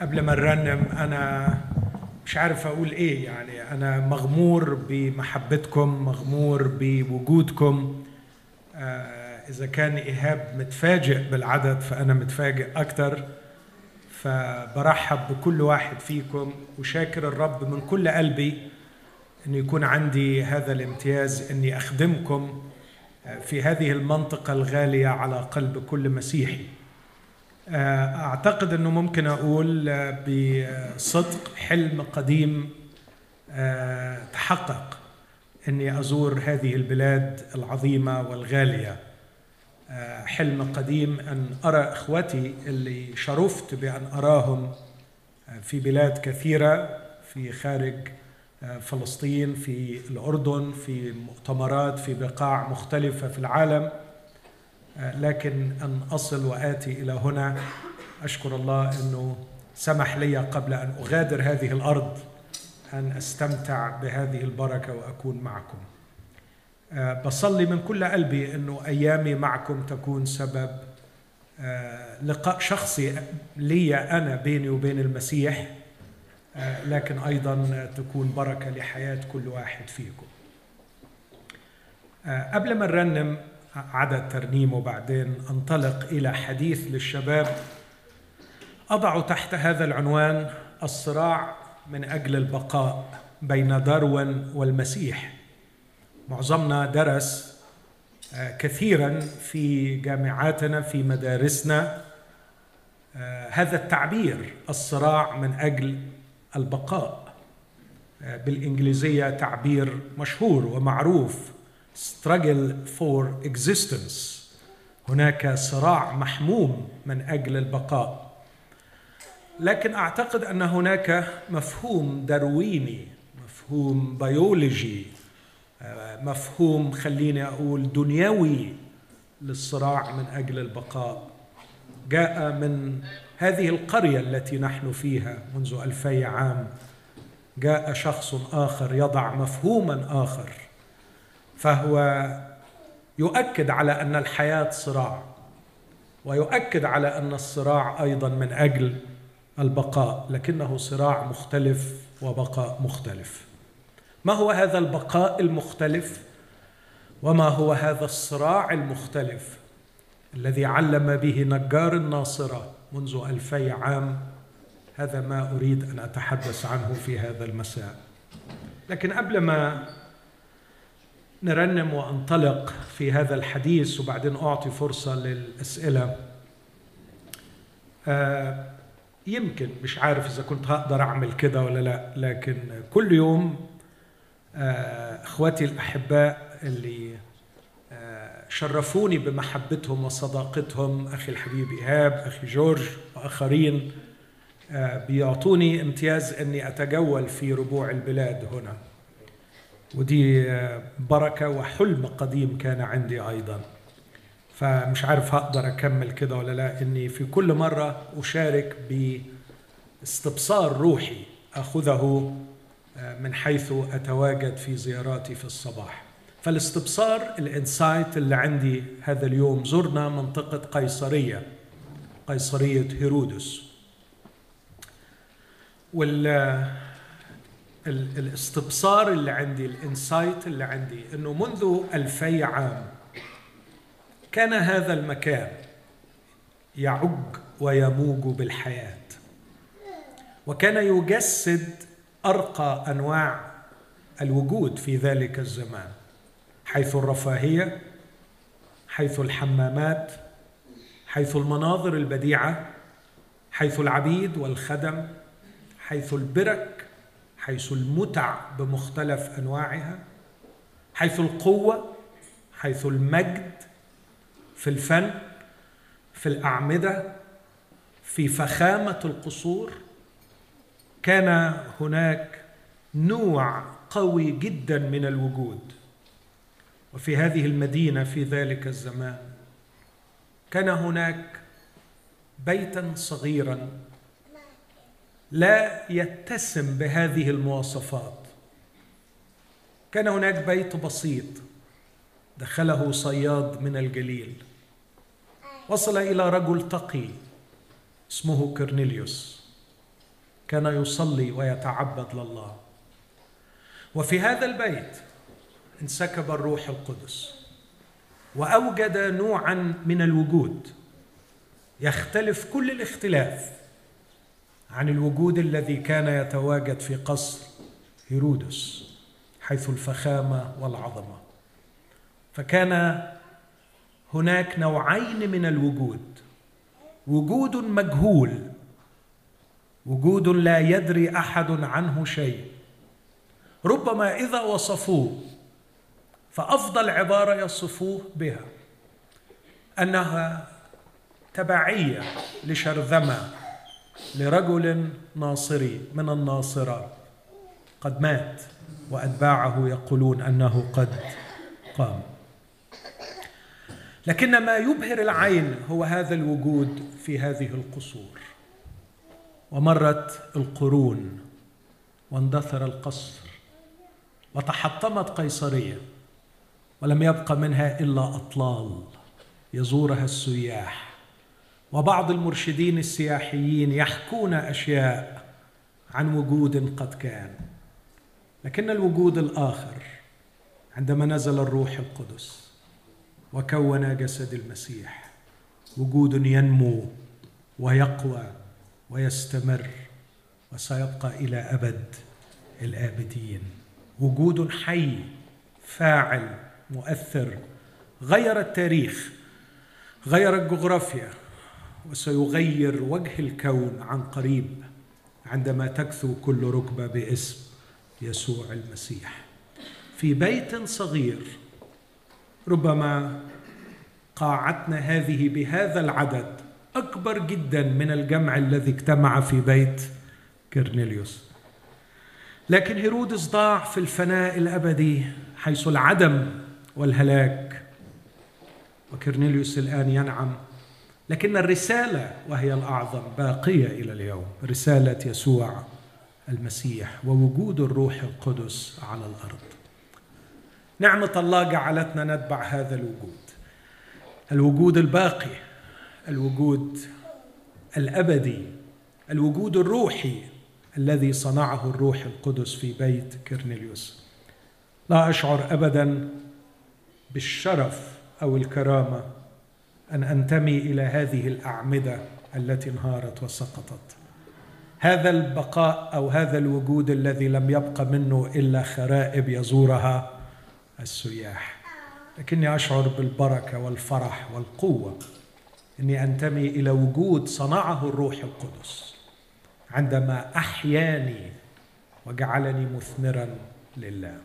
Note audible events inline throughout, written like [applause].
قبل ما نرنم أنا مش عارف أقول إيه يعني. أنا مغمور بمحبتكم مغمور بوجودكم. آه، إذا كان إيهاب متفاجئ بالعدد فأنا متفاجئ أكتر. فبرحب بكل واحد فيكم وشاكر الرب من كل قلبي ان يكون عندي هذا الامتياز إني أخدمكم آه، في هذه المنطقة الغالية على قلب كل مسيحي. أعتقد إنه ممكن أقول آه، بصدق حلم قديم آه، تحقق إني أزور هذه البلاد العظيمة والغالية. حلم قديم أن أرى اخوتي اللي شرفت بأن أراهم في بلاد كثيرة في خارج فلسطين في الأردن في مؤتمرات في بقاع مختلفة في العالم. لكن أن أصل وآتي إلى هنا أشكر الله أنه سمح لي قبل أن أغادر هذه الأرض أن أستمتع بهذه البركة وأكون معكم. آه، بصلي من كل قلبي أنه أيامي معكم تكون سبب آه، لقاء شخصي لي أنا بيني وبين المسيح آه، لكن أيضا تكون بركة لحياة كل واحد فيكم. قبل ما نرنم عدد ترنيم وبعدين انطلق إلى حديث للشباب. أضع تحت هذا العنوان الصراع من أجل البقاء بين داروين والمسيح. معظمنا درس آه، كثيرا في جامعاتنا في مدارسنا. آه، هذا التعبير الصراع من أجل البقاء. آه، بالإنجليزية تعبير مشهور ومعروف. Struggle for existence. هناك صراع محموم من أجل البقاء. لكن أعتقد أن هناك مفهوم درويني مفهوم بيولوجي مفهوم خليني أقول دنيوي للصراع من أجل البقاء. جاء من هذه القرية التي نحن فيها منذ ألفي عام. جاء شخص آخر يضع مفهوما آخر. فهو يؤكد على أن الحياة صراع ويؤكد على أن الصراع أيضا من أجل البقاء لكنه صراع مختلف وبقاء مختلف. ما هو هذا البقاء المختلف؟ وما هو هذا الصراع المختلف الذي علم به نجار الناصرة منذ ألفي عام؟ هذا ما أريد أن أتحدث عنه في هذا المساء. لكن قبل ما نرنم وانطلق في هذا الحديث وبعدين أعطي فرصة للأسئلة. آه يمكن مش عارف إذا كنت هقدر أعمل كده ولا لا لكن كل يوم آه إخواتي الأحباء اللي آه شرفوني بمحبتهم وصداقتهم أخي الحبيب إيهاب أخي جورج وآخرين آه بيعطوني امتياز إني أتجول في ربوع البلاد هنا. ودي بركة وحلم قديم كان عندي أيضا. فمش عارف هقدر أكمل كده ولا لا إني في كل مرة أشارك باستبصار روحي أخذه من حيث أتواجد في زياراتي في الصباح. فالاستبصار ال insight اللي عندي هذا اليوم زرنا منطقة قيصرية قيصرية هيرودس. وال الاستبصار اللي عندي ال insight اللي عندي إنه منذ ألفي عام كان هذا المكان يعج ويموج بالحياة. وكان يجسد أرقى أنواع الوجود في ذلك الزمان حيث الرفاهية حيث الحمامات حيث المناظر البديعة حيث العبيد والخدم حيث البرك حيث المتع بمختلف أنواعها حيث القوة حيث المجد في الفن في الأعمدة في فخامة القصور. كان هناك نوع قوي جدا من الوجود وفي هذه المدينة في ذلك الزمان كان هناك بيتا صغيرا لا يتسم بهذه المواصفات. كان هناك بيت بسيط دخله صياد من الجليل. وصل إلى رجل تقي اسمه كرنيليوس كان يصلي ويتعبد لله. وفي هذا البيت انسكب الروح القدس وأوجد نوعا من الوجود. يختلف كل الاختلاف. عن الوجود الذي كان يتواجد في قصر هيرودس حيث الفخامة والعظمة. فكان هناك نوعين من الوجود. وجود مجهول وجود لا يدري أحد عنه شيء. ربما إذا وصفوه فأفضل عبارة يصفوه بها أنها تبعية لشرذمة. لرجل ناصري من الناصرة. قد مات وأتباعه يقولون أنه قد قام. لكن ما يبهر العين هو هذا الوجود في هذه القصور. ومرت القرون واندثر القصر وتحطمت قيصرية ولم يبق منها إلا أطلال يزورها السياح. وبعض المرشدين السياحيين يحكون أشياء عن وجود قد كان. لكن الوجود الآخر عندما نزل الروح القدس وكون جسد المسيح وجود ينمو ويقوى ويستمر وسيبقى إلى أبد الآبدين. وجود حي فاعل مؤثر غير التاريخ غير الجغرافيا وسيغير وجه الكون عن قريب عندما تكثو كل ركبة باسم يسوع المسيح. في بيت صغير ربما قاعتنا هذه بهذا العدد أكبر جدا من الجمع الذي اجتمع في بيت كرنيليوس لكن هيرودس ضاع في الفناء الأبدي حيث العدم والهلاك وكرنيليوس الآن ينعم لكن الرسالة وهي الأعظم باقية إلى اليوم رسالة يسوع المسيح ووجود الروح القدس على الأرض. نعمه الله جعلتنا نتبع هذا الوجود. الوجود الباقي الوجود الأبدي الوجود الروحي الذي صنعه الروح القدس في بيت كرنيليوس. لا أشعر ابدا بالشرف أو الكرامة أن أنتمي إلى هذه الأعمدة التي انهارت وسقطت. هذا البقاء أو هذا الوجود الذي لم يبق منه إلا خرائب يزورها السياح. لكني أشعر بالبركة والفرح والقوة. إني أنتمي إلى وجود صنعه الروح القدس. عندما أحياني وجعلني مثمرا لله.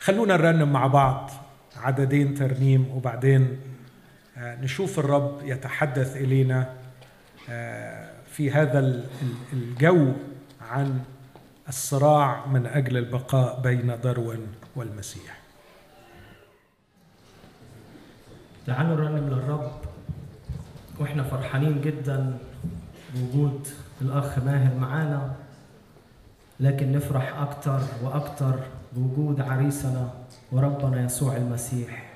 خلونا نرنم مع بعض عددين ترنيم وبعدين نشوف الرب يتحدث إلينا في هذا الجو عن الصراع من أجل البقاء بين داروين والمسيح. تعالوا نرنم للرب. وإحنا فرحانين جدا بوجود الأخ ماهر معانا لكن نفرح أكتر وأكتر بوجود عريسنا وربنا يسوع المسيح.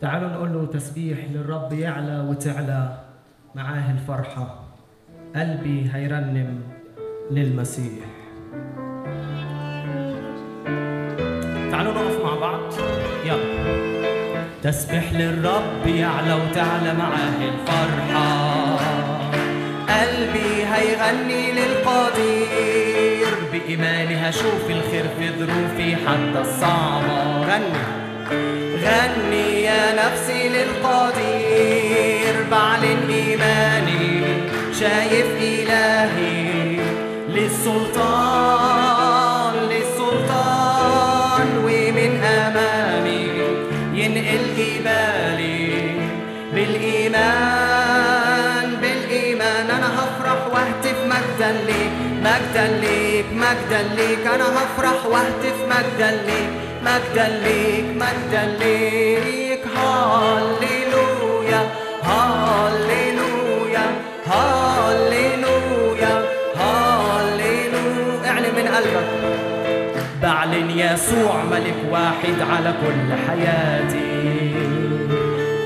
تعالوا نقول له تسبيح للرب يعلى وتعلى معاه الفرحة قلبي هيرنم للمسيح. تعالوا نقف مع بعض. يلا. تسبح للرب يعلى وتعلى معاه الفرحة قلبي هيغني للقدير. بإيماني هشوف الخير في ظروفي حتى الصعبة. غني. غني يا نفسي للقدير بعلن إيماني شايف إلهي للسلطان للسلطان ومن أمامي ينقل جبالي بالإيمان بالإيمان. أنا هفرح وأهتف مجدا ليك مجدا ليك مجدا ليك. أنا هفرح وأهتف مجدا ليك. مجدا ليك مجدا ليك هاليلويا هاليلويا هاليلويا هاليلويا. اعلن من قلبك. بعلن يسوع ملك واحد على كل حياتي.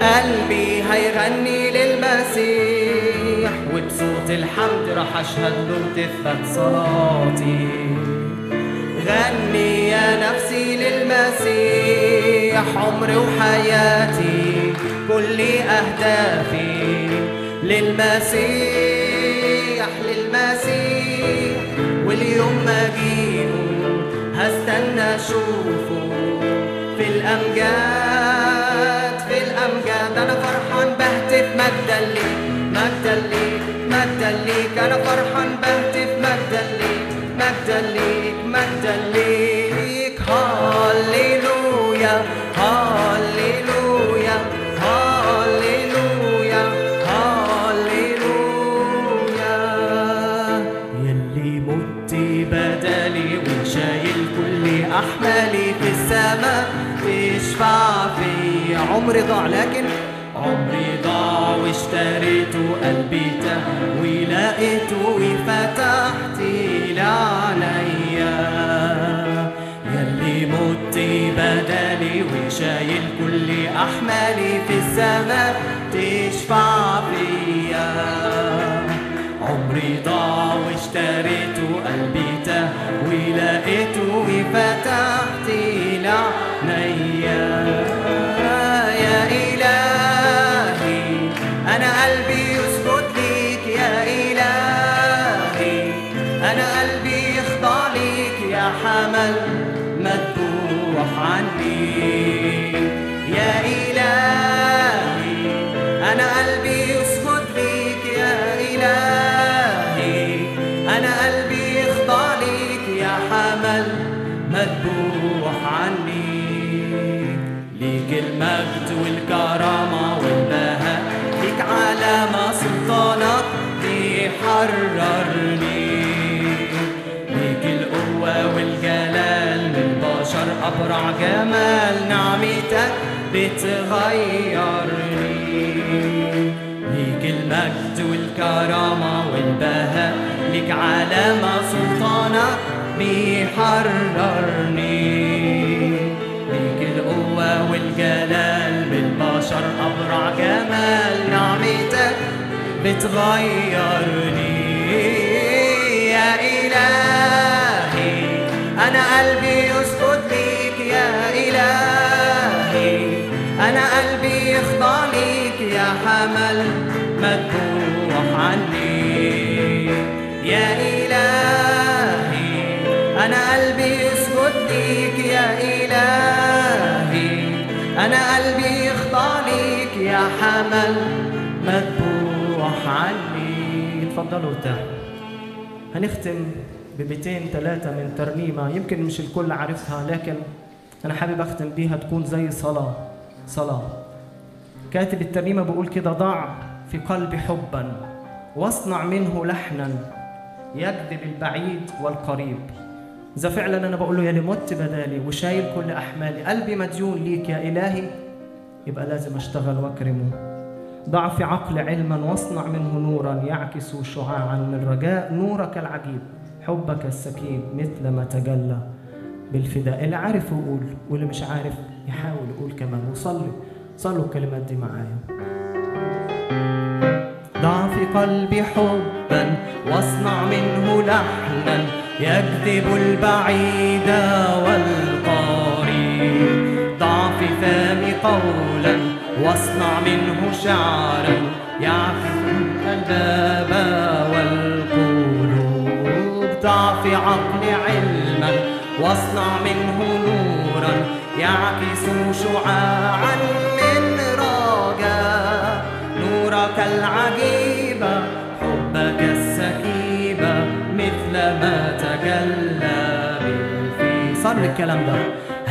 قلبي هيغني للمسيح وبصوت الحمد راح أشهد له وتثبت صلاتي. غني يا نفسي للمسيح عمري وحياتي كل أهدافي للمسيح للمسيح. واليوم ما جيله هستنى أشوفه في الأمجاد في الأمجاد. أنا فرحان بهتف مجدا ليك مجدا ليك مجدا ليك. أنا فرحان بهتف مجدا ليك مجدا ليك عمري ضاع لكن عمري ضاع واشتريته قلبي تهوي لقيته وفتحت لعنيا يلي مت بدلي وشايل كل أحمالي في السماء تشفع فيا عمري ضاع واشتريته قلبي تهوي لقيته وفتحت علامة سلطانك بيحررني ليك القوة والجلال من بشر أبرع جمال نعمتك بتغيرني. ليك المجد والكرامة والبهاء ليك علامة سلطانك بيحررني. ليك القوة والجلال بالبشر أبرع جمال نعمتك بتغيرني. يا إلهي أنا قلبي يسجد ليك. يا إلهي أنا قلبي يخضع ليك. يا حمل مذبوح عني. يا إلهي أنا قلبي يسجد ليك. يا إلهي أنا قلبي يخضع ليك. يا حمل مذبوح عني اتفضلوا ارتاحوا هنختم ببيتين ثلاثة من ترنيمة يمكن مش الكل عارفها لكن أنا حابب أختم بيها تكون زي صلاة. صلاة. كاتب الترنيمة بيقول كده ضع في قلبي حبا واصنع منه لحنا يجذب البعيد والقريب. إذا فعلا أنا بقول له يا اللي مت بدالي وشايل كل أحمالي. قلبي مديون ليك يا إلهي. يبقى لازم أشتغل وأكرمه. ضع في عقل علما واصنع منه نورا يعكس شعاعا من رجاء نورك العجيب حبك السكيب مثل ما تجلى. بالفداء اللي عارف يقول واللي مش عارف يحاول يقول كمان. وصلي صلوا الكلمات دي معايا. ضع في قلبي حبا واصنع منه لحنا يجذب البعيد والقريب. ضع في فمي قولا واصنع منه شعرا يعكس الباب والقلوب. ضع في عقل علما واصنع منه نورا يعكس شعاعا من رجاء نورك العجيب حبك السكيب مثل ما تجلى بالفي صار الكلام ده.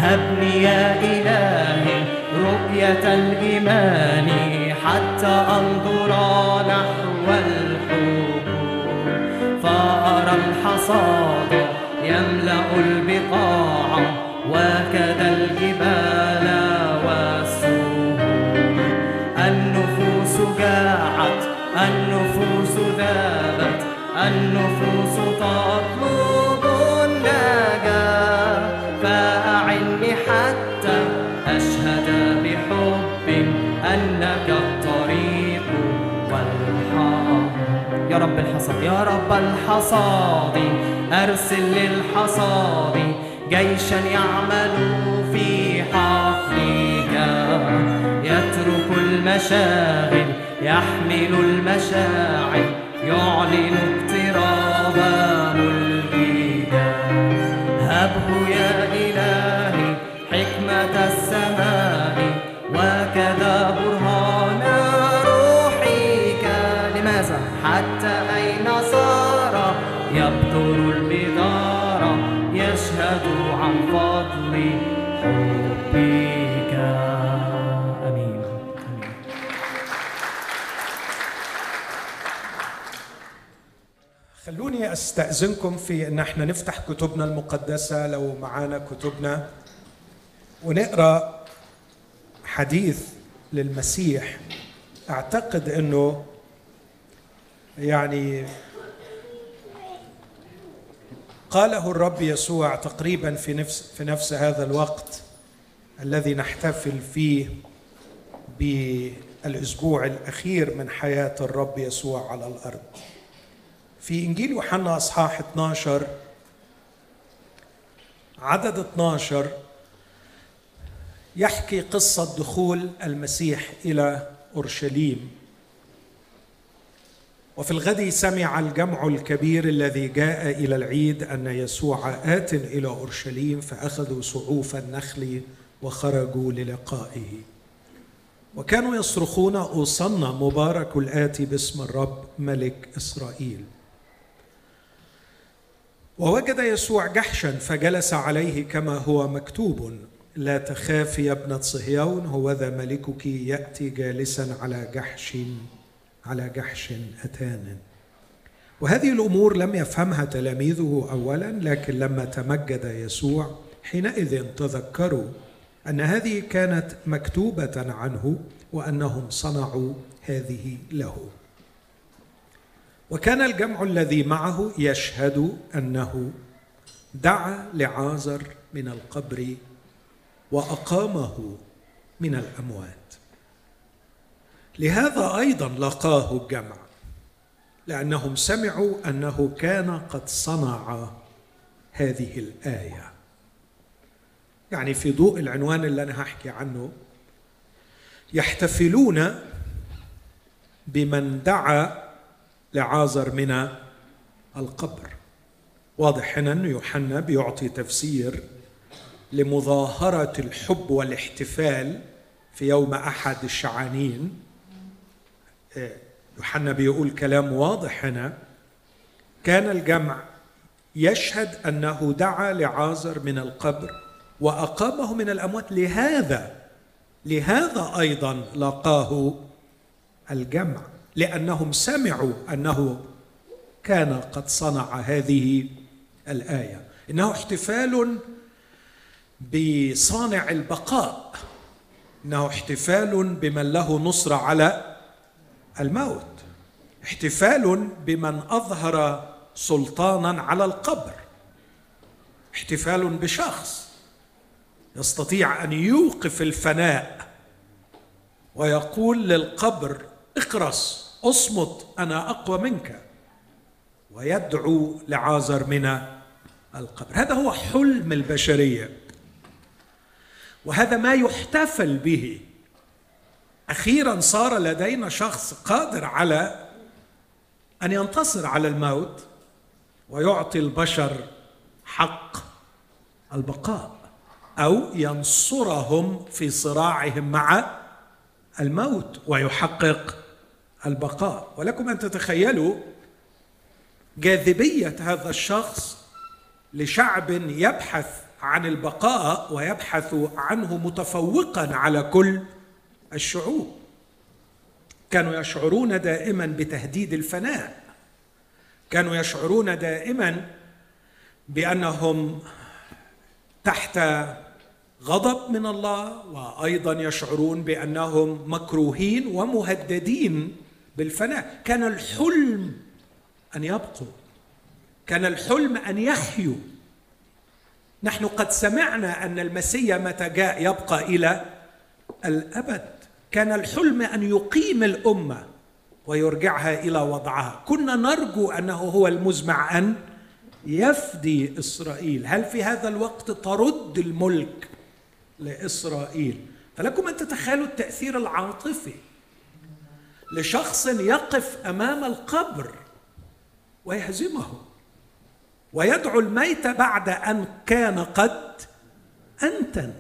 هبني يا إلهي رؤية الإيمان حتى أنظر نحو الحب فأرى الحصاد يملأ البقاع وكذا الجبال والسهول النفوس جاعت النفوس ذابت النفوس يا رب الحصاد أرسل للحصاد. جيشا يعمل في حقلك يترك المشاغل يحمل المشاعر يعلن اقتراب ملكك هبه يا إلهي حكمة السماء. آمين. خلوني أستأذنكم في أن إحنا نفتح كتبنا المقدسة لو معانا كتبنا ونقرأ حديث للمسيح. أعتقد إنه يعني قاله الرب يسوع تقريبا في نفس في نفس هذا الوقت الذي نحتفل فيه بالأسبوع الأخير من حياة الرب يسوع على الأرض. في إنجيل يوحنا أصحاح 12 عدد 12 يحكي قصة دخول المسيح إلى أورشليم. وفي الغد سمع الجمع الكبير الذي جاء إلى العيد أن يسوع آت إلى أورشليم فأخذوا صعوف النخل وخرجوا للقائه. وكانوا يصرخون اوصنا مبارك الاتي باسم الرب ملك إسرائيل. ووجد يسوع جحشا فجلس عليه كما هو مكتوب لا تخافي يا ابنة صهيون هوذا ملكك يأتي جالسا على جحش على جحش أتان. وهذه الأمور لم يفهمها تلاميذه أولا لكن لما تمجد يسوع حينئذ تذكروا أن هذه كانت مكتوبة عنه وأنهم صنعوا هذه له. وكان الجمع الذي معه يشهد أنه دعا لعازر من القبر وأقامه من الأموات. لهذا أيضا لقاه الجمع لأنهم سمعوا أنه كان قد صنع هذه الآية. يعني في ضوء العنوان اللي أنا هحكي عنه يحتفلون بمن دعا لعازر من القبر. واضح هنا أن يوحنا بيعطي تفسير لمظاهرة الحب والاحتفال في يوم أحد الشعانين. يوحنا بيقول كلام واضح هنا. كان الجمع يشهد أنه دعا لعازر من القبر وأقامه من الأموات. لهذا لهذا أيضا لقاه الجمع لأنهم سمعوا أنه كان قد صنع هذه الآية. إنه احتفال بصانع البقاء. إنه احتفال بمن له نصره على الموت. احتفال بمن أظهر سلطانا على القبر. احتفال بشخص يستطيع أن يوقف الفناء ويقول للقبر اقرص اصمت أنا أقوى منك. ويدعو لعازر من القبر. هذا هو حلم البشرية. وهذا ما يحتفل به أخيرا صار لدينا شخص قادر على أن ينتصر على الموت ويعطي البشر حق البقاء أو ينصرهم في صراعهم مع الموت ويحقق البقاء. ولكم أن تتخيلوا جاذبية هذا الشخص لشعب يبحث عن البقاء ويبحث عنه متفوقا على كل الشعوب. كانوا يشعرون دائما بتهديد الفناء. كانوا يشعرون دائما بأنهم تحت غضب من الله وأيضا يشعرون بأنهم مكروهين ومهددين بالفناء. كان الحلم أن يبقوا. كان الحلم أن يحيوا. نحن قد سمعنا أن المسيا متى جاء يبقى إلى الأبد. كان الحلم أن يقيم الأمة ويرجعها إلى وضعها. كنا نرجو أنه هو المزمع أن يفدي إسرائيل. هل في هذا الوقت ترد الملك لإسرائيل؟ فلكم أن تتخيلوا التأثير العاطفي لشخص يقف أمام القبر ويهزمه ويدعو الميت بعد أن كان قد أنتن.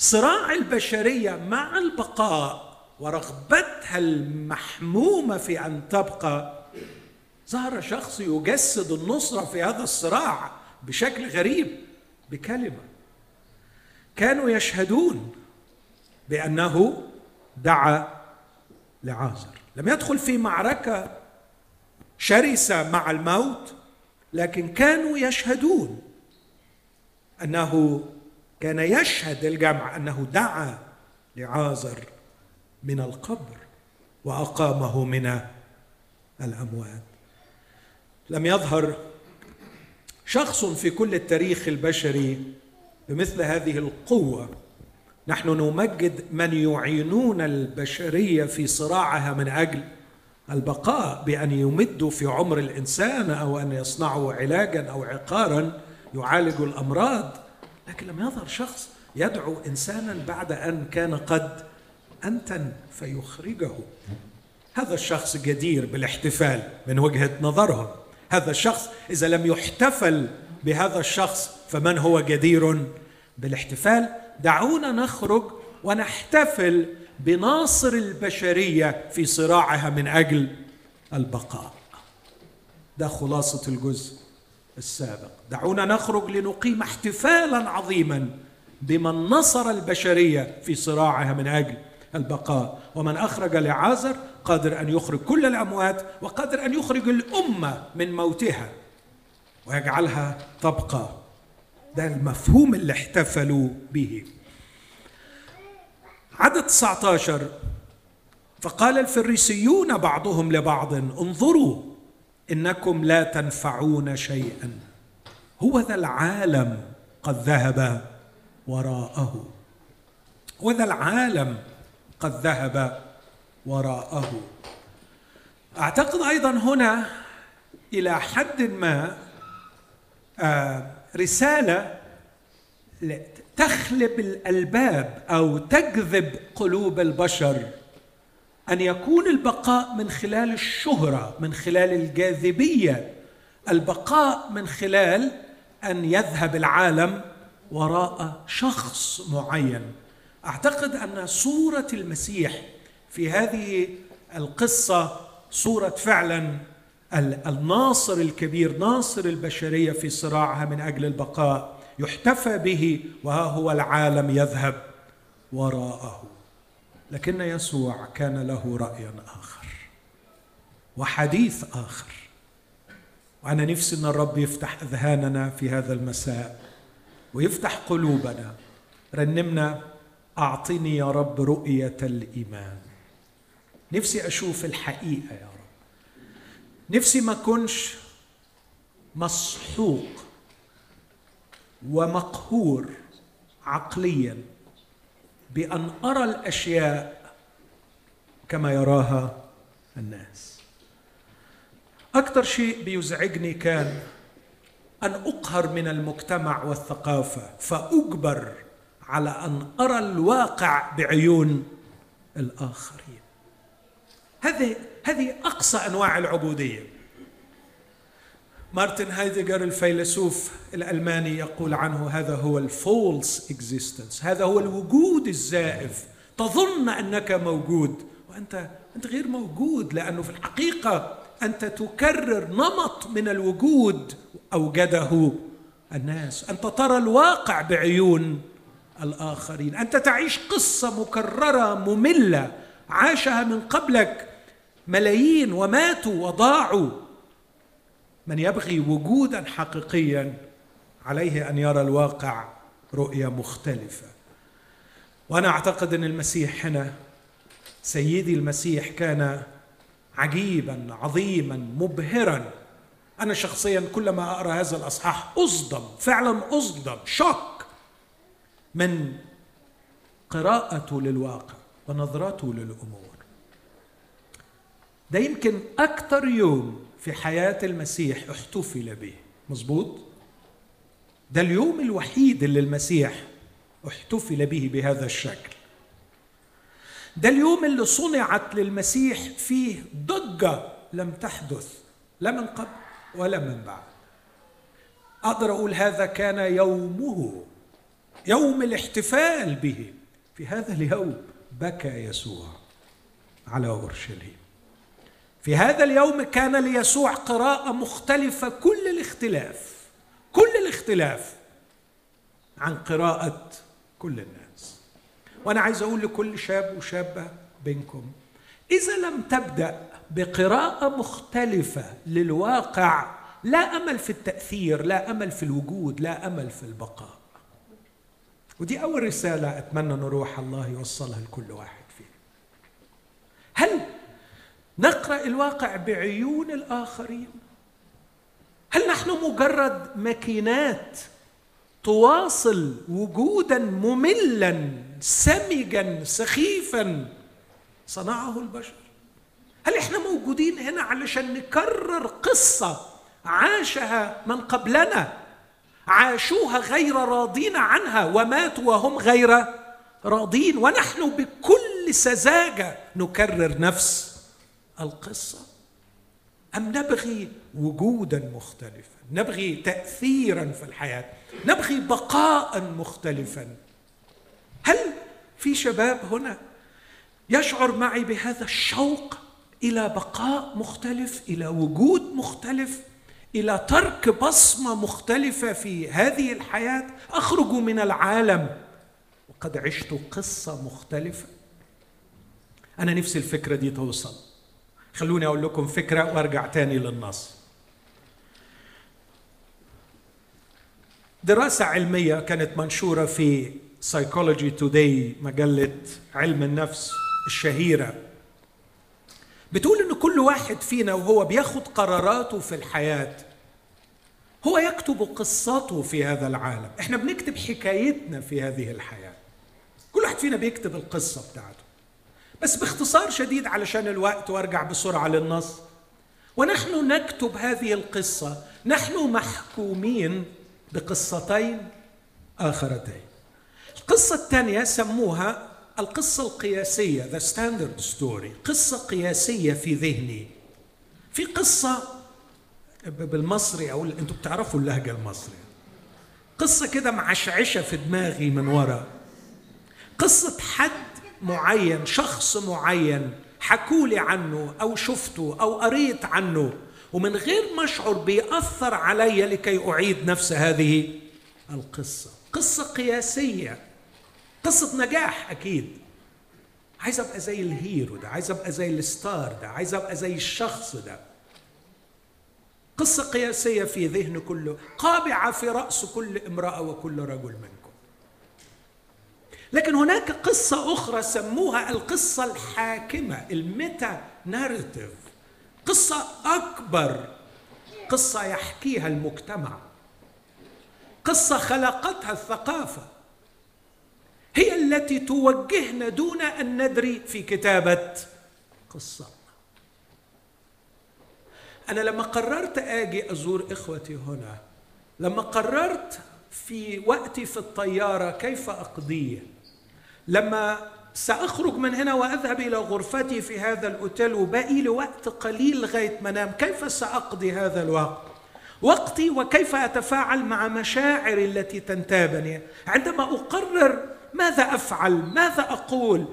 صراع البشرية مع البقاء ورغبتها المحمومة في أن تبقى. ظهر شخص يجسد النصره في هذا الصراع بشكل غريب بكلمة. كانوا يشهدون بأنه دعا لعازر. لم يدخل في معركة شرسة مع الموت لكن كانوا يشهدون أنه كان يشهد الجمع أنه دعا لعازر من القبر وأقامه من الأموات. لم يظهر شخص في كل التاريخ البشري بمثل هذه القوة. نحن نمجد من يعينون البشرية في صراعها من أجل البقاء بأن يمدوا في عمر الإنسان أو أن يصنعوا علاجا أو عقارا يعالج الأمراض. لكن لم يظهر شخص يدعو إنسانا بعد أن كان قد أنتن فيخرجه. هذا الشخص جدير بالاحتفال من وجهة نظرهم. هذا الشخص إذا لم يحتفل بهذا الشخص فمن هو جدير بالاحتفال؟ دعونا نخرج ونحتفل بناصر البشرية في صراعها من أجل البقاء. ده خلاصة الجزء السابق. دعونا نخرج لنقيم احتفالا عظيما بمن نصر البشرية في صراعها من أجل البقاء. ومن أخرج لعازر قادر أن يخرج كل الأموات وقادر أن يخرج الأمة من موتها ويجعلها تبقى. ده المفهوم اللي احتفلوا به. عدد 19 فقال الفريسيون بعضهم لبعض انظروا إنكم لا تنفعون شيئا. هو ذا العالم قد ذهب وراءه. وذا العالم قد ذهب وراءه. أعتقد أيضا هنا إلى حد ما آه، رسالة تخلب الألباب أو تجذب قلوب البشر أن يكون البقاء من خلال الشهرة من خلال الجاذبية البقاء من خلال أن يذهب العالم وراء شخص معين. أعتقد أن صوره المسيح في هذه القصة صوره فعلا الناصر الكبير ناصر البشرية في صراعها من أجل البقاء يحتفى به وها هو العالم يذهب وراءه. لكن يسوع كان له راي آخر وحديث آخر. وأنا نفسي إن الرب يفتح أذهاننا في هذا المساء ويفتح قلوبنا. رنمنا أعطني يا رب رؤية الإيمان. نفسي أشوف الحقيقة يا رب. نفسي ما أكونش مسحوق ومقهور عقليا بأن أرى الأشياء كما يراها الناس. أكثر شيء بيزعجني كان أن أقهر من المجتمع والثقافة فأجبر على أن أرى الواقع بعيون الآخرين. هذه هذه أقصى أنواع العبودية. مارتن هايدجر الفيلسوف الألماني يقول عنه هذا هو ال false existence هذا هو الوجود الزائف. تظن أنك موجود وأنت أنت غير موجود لأنه في الحقيقة انت تكرر نمط من الوجود أوجده الناس أنت ترى الواقع بعيون الآخرين أنت تعيش قصة مكررة مملة عاشها من قبلك ملايين وماتوا وضاعوا. من يبغي وجودا حقيقيا عليه أن يرى الواقع رؤية مختلفة. وأنا أعتقد أن المسيح هنا سيدي المسيح كان عجيبا عظيما مبهرا. أنا شخصيا كلما أقرأ هذا الأصحاح أصدم فعلا أصدم شك من قراءته للواقع ونظرته للأمور. ده يمكن أكثر يوم في حياة المسيح احتفل به. مظبوط؟ ده اليوم الوحيد اللي المسيح احتفل به بهذا الشكل. ده اليوم اللي صنعت للمسيح فيه ضجة لم تحدث لا من قبل ولا من بعد. أقدر أقول هذا كان يومه يوم الاحتفال به. في هذا اليوم بكى يسوع على أورشليم. في هذا اليوم كان ليسوع قراءة مختلفة كل الاختلاف كل الاختلاف عن قراءة كل الناس. وأنا عايز أقول لكل شاب وشابة بينكم إذا لم تبدأ بقراءة مختلفة للواقع لا أمل في التأثير لا أمل في الوجود لا أمل في البقاء ودي أول رسالة أتمنى أن روح الله يوصلها لكل واحد فينا هل نقرأ الواقع بعيون الآخرين؟ هل نحن مجرد ماكينات تواصل وجودا مملا سمجا سخيفا. صنعه البشر. هل إحنا موجودين هنا علشان نكرر قصة عاشها من قبلنا؟ عاشوها غير راضين عنها وماتوا وهم غير راضين. ونحن بكل سذاجة نكرر نفس القصة. أم نبغي وجودا مختلفا؟ نبغي تأثيرا في الحياة. نبغي بقاء مختلفا. هل في شباب هنا يشعر معي بهذا الشوق إلى بقاء مختلف إلى وجود مختلف إلى ترك بصمة مختلفة في هذه الحياة؟ أخرج من العالم. وقد عشت قصة مختلفة. أنا نفسي الفكرة دي توصل. خلوني أقول لكم فكرة وأرجع تاني للنص. دراسة علمية كانت منشورة في سايكولوجي توداي مجلة علم النفس الشهيرة. بتقول إن كل واحد فينا وهو بياخد قراراته في الحياة هو يكتب قصته في هذا العالم. إحنا بنكتب حكايتنا في هذه الحياة. كل واحد فينا بيكتب القصة بتاعته. بس باختصار شديد علشان الوقت وأرجع بسرعة للنص. ونحن نكتب هذه القصة نحن محكومين بقصتين آخرتين. القصة الثانية سموها القصة القياسية the standard story قصة قياسية في ذهني. في قصة بالمصري أو أنتم بتعرفوا اللهجة المصرية. قصة كده معشعشة في دماغي من ورا. قصة حد معين شخص معين حكولي عنه أو شفته أو قريت عنه. ومن غير ما أشعر بيأثر علي لكي أعيد نفس هذه القصة. قصة قياسية. قصة نجاح أكيد. عايز أبقى زي الهيرو ده عايز أبقى زي الستار ده عايز أبقى زي الشخص ده. قصة قياسية في ذهن كله قابعة في رأس كل امرأة وكل رجل منكم. لكن هناك قصة أخرى سموها القصة الحاكمة الميتا ناريتيف قصة أكبر. قصة يحكيها المجتمع. قصة خلقتها الثقافة. هي التي توجهنا دون أن ندري في كتابة قصة. أنا لما قررت آجي أزور إخوتي هنا لما قررت في وقتي في الطيارة كيف أقضيه لما سأخرج من هنا وأذهب إلى غرفتي في هذا الأوتيل وباقي لي وقت قليل لغاية ما أنام. كيف سأقضي هذا الوقت؟ وقتي وكيف أتفاعل مع مشاعري التي تنتابني؟ عندما أقرر ماذا أفعل ماذا أقول؟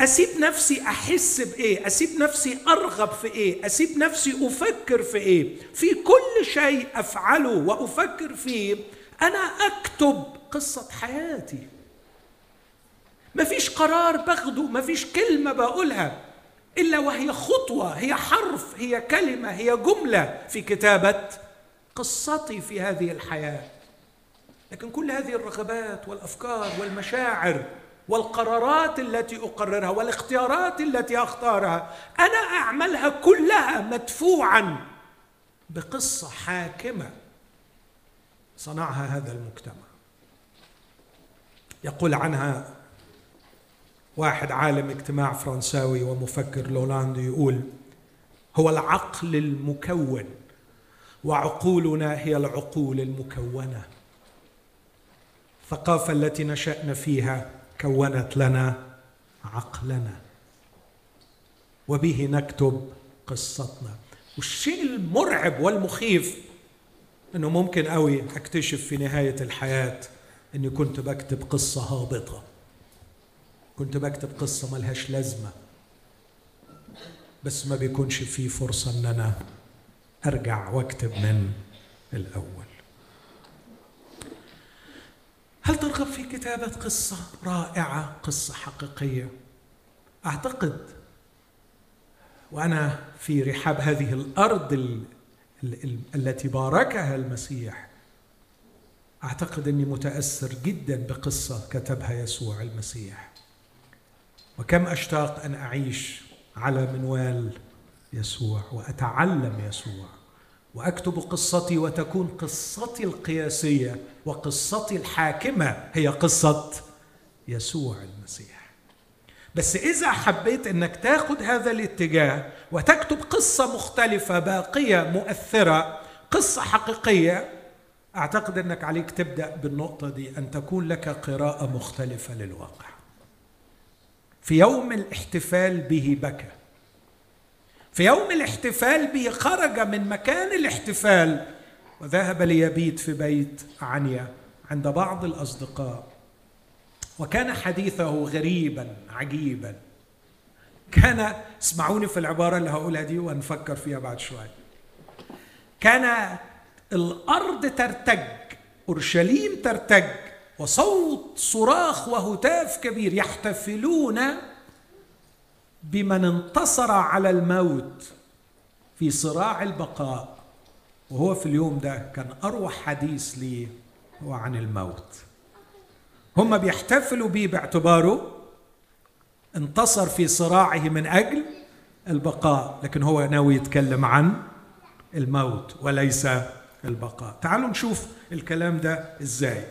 أسيب نفسي أحس بإيه؟ أسيب نفسي أرغب في إيه؟ أسيب نفسي أفكر في إيه؟ في كل شيء أفعله وأفكر فيه أنا أكتب قصة حياتي. مفيش قرار باخده مفيش كلمة بقولها إلا وهي خطوة هي حرف هي كلمة هي جملة في كتابة قصتي في هذه الحياة. لكن كل هذه الرغبات والأفكار والمشاعر والقرارات التي أقررها والاختيارات التي أختارها أنا أعملها كلها مدفوعا بقصة حاكمة صنعها هذا المجتمع. يقول عنها واحد عالم اجتماع فرنساوي ومفكر لولاندي يقول هو العقل المكون وعقولنا هي العقول المكونة. الثقافة التي نشأنا فيها كونت لنا عقلنا. وبه نكتب قصتنا. والشيء المرعب والمخيف إنه ممكن قوي أكتشف في نهاية الحياة إني كنت بكتب قصة هابطة. كنت بكتب قصة ملهاش لازمة بس ما بيكونش في فرصة إن أنا أرجع وأكتب من الأول. هل ترغب في كتابة قصة رائعة قصة حقيقية؟ أعتقد. وأنا في رحاب هذه الأرض ال ال التي باركها المسيح. أعتقد إني متأثر جدا بقصة كتبها يسوع المسيح. وكم أشتاق أن أعيش على منوال يسوع وأتعلم يسوع وأكتب قصتي وتكون قصتي القياسية وقصتي الحاكمة هي قصة يسوع المسيح. بس إذا حبيت إنك تاخذ هذا الاتجاه وتكتب قصة مختلفة باقية مؤثرة قصة حقيقية أعتقد إنك عليك تبدأ بالنقطة دي أن تكون لك قراءة مختلفة للواقع. في يوم الاحتفال به بكى. في يوم الاحتفال به خرج من مكان الاحتفال وذهب ليبيت في بيت عنيا عند بعض الأصدقاء. وكان حديثه غريبا عجيبا. كان اسمعوني في العبارة اللي هقولها دي ونفكر فيها بعد شوية. كان الأرض ترتج أورشليم ترتج وصوت صراخ وهتاف كبير يحتفلون بمن انتصر على الموت في صراع البقاء. وهو في اليوم ده كان أروع حديث لي هو عن الموت. هم بيحتفلوا بيه باعتباره انتصر في صراعه من أجل البقاء لكن هو ناوي يتكلم عن الموت وليس البقاء. تعالوا نشوف الكلام ده إزاي.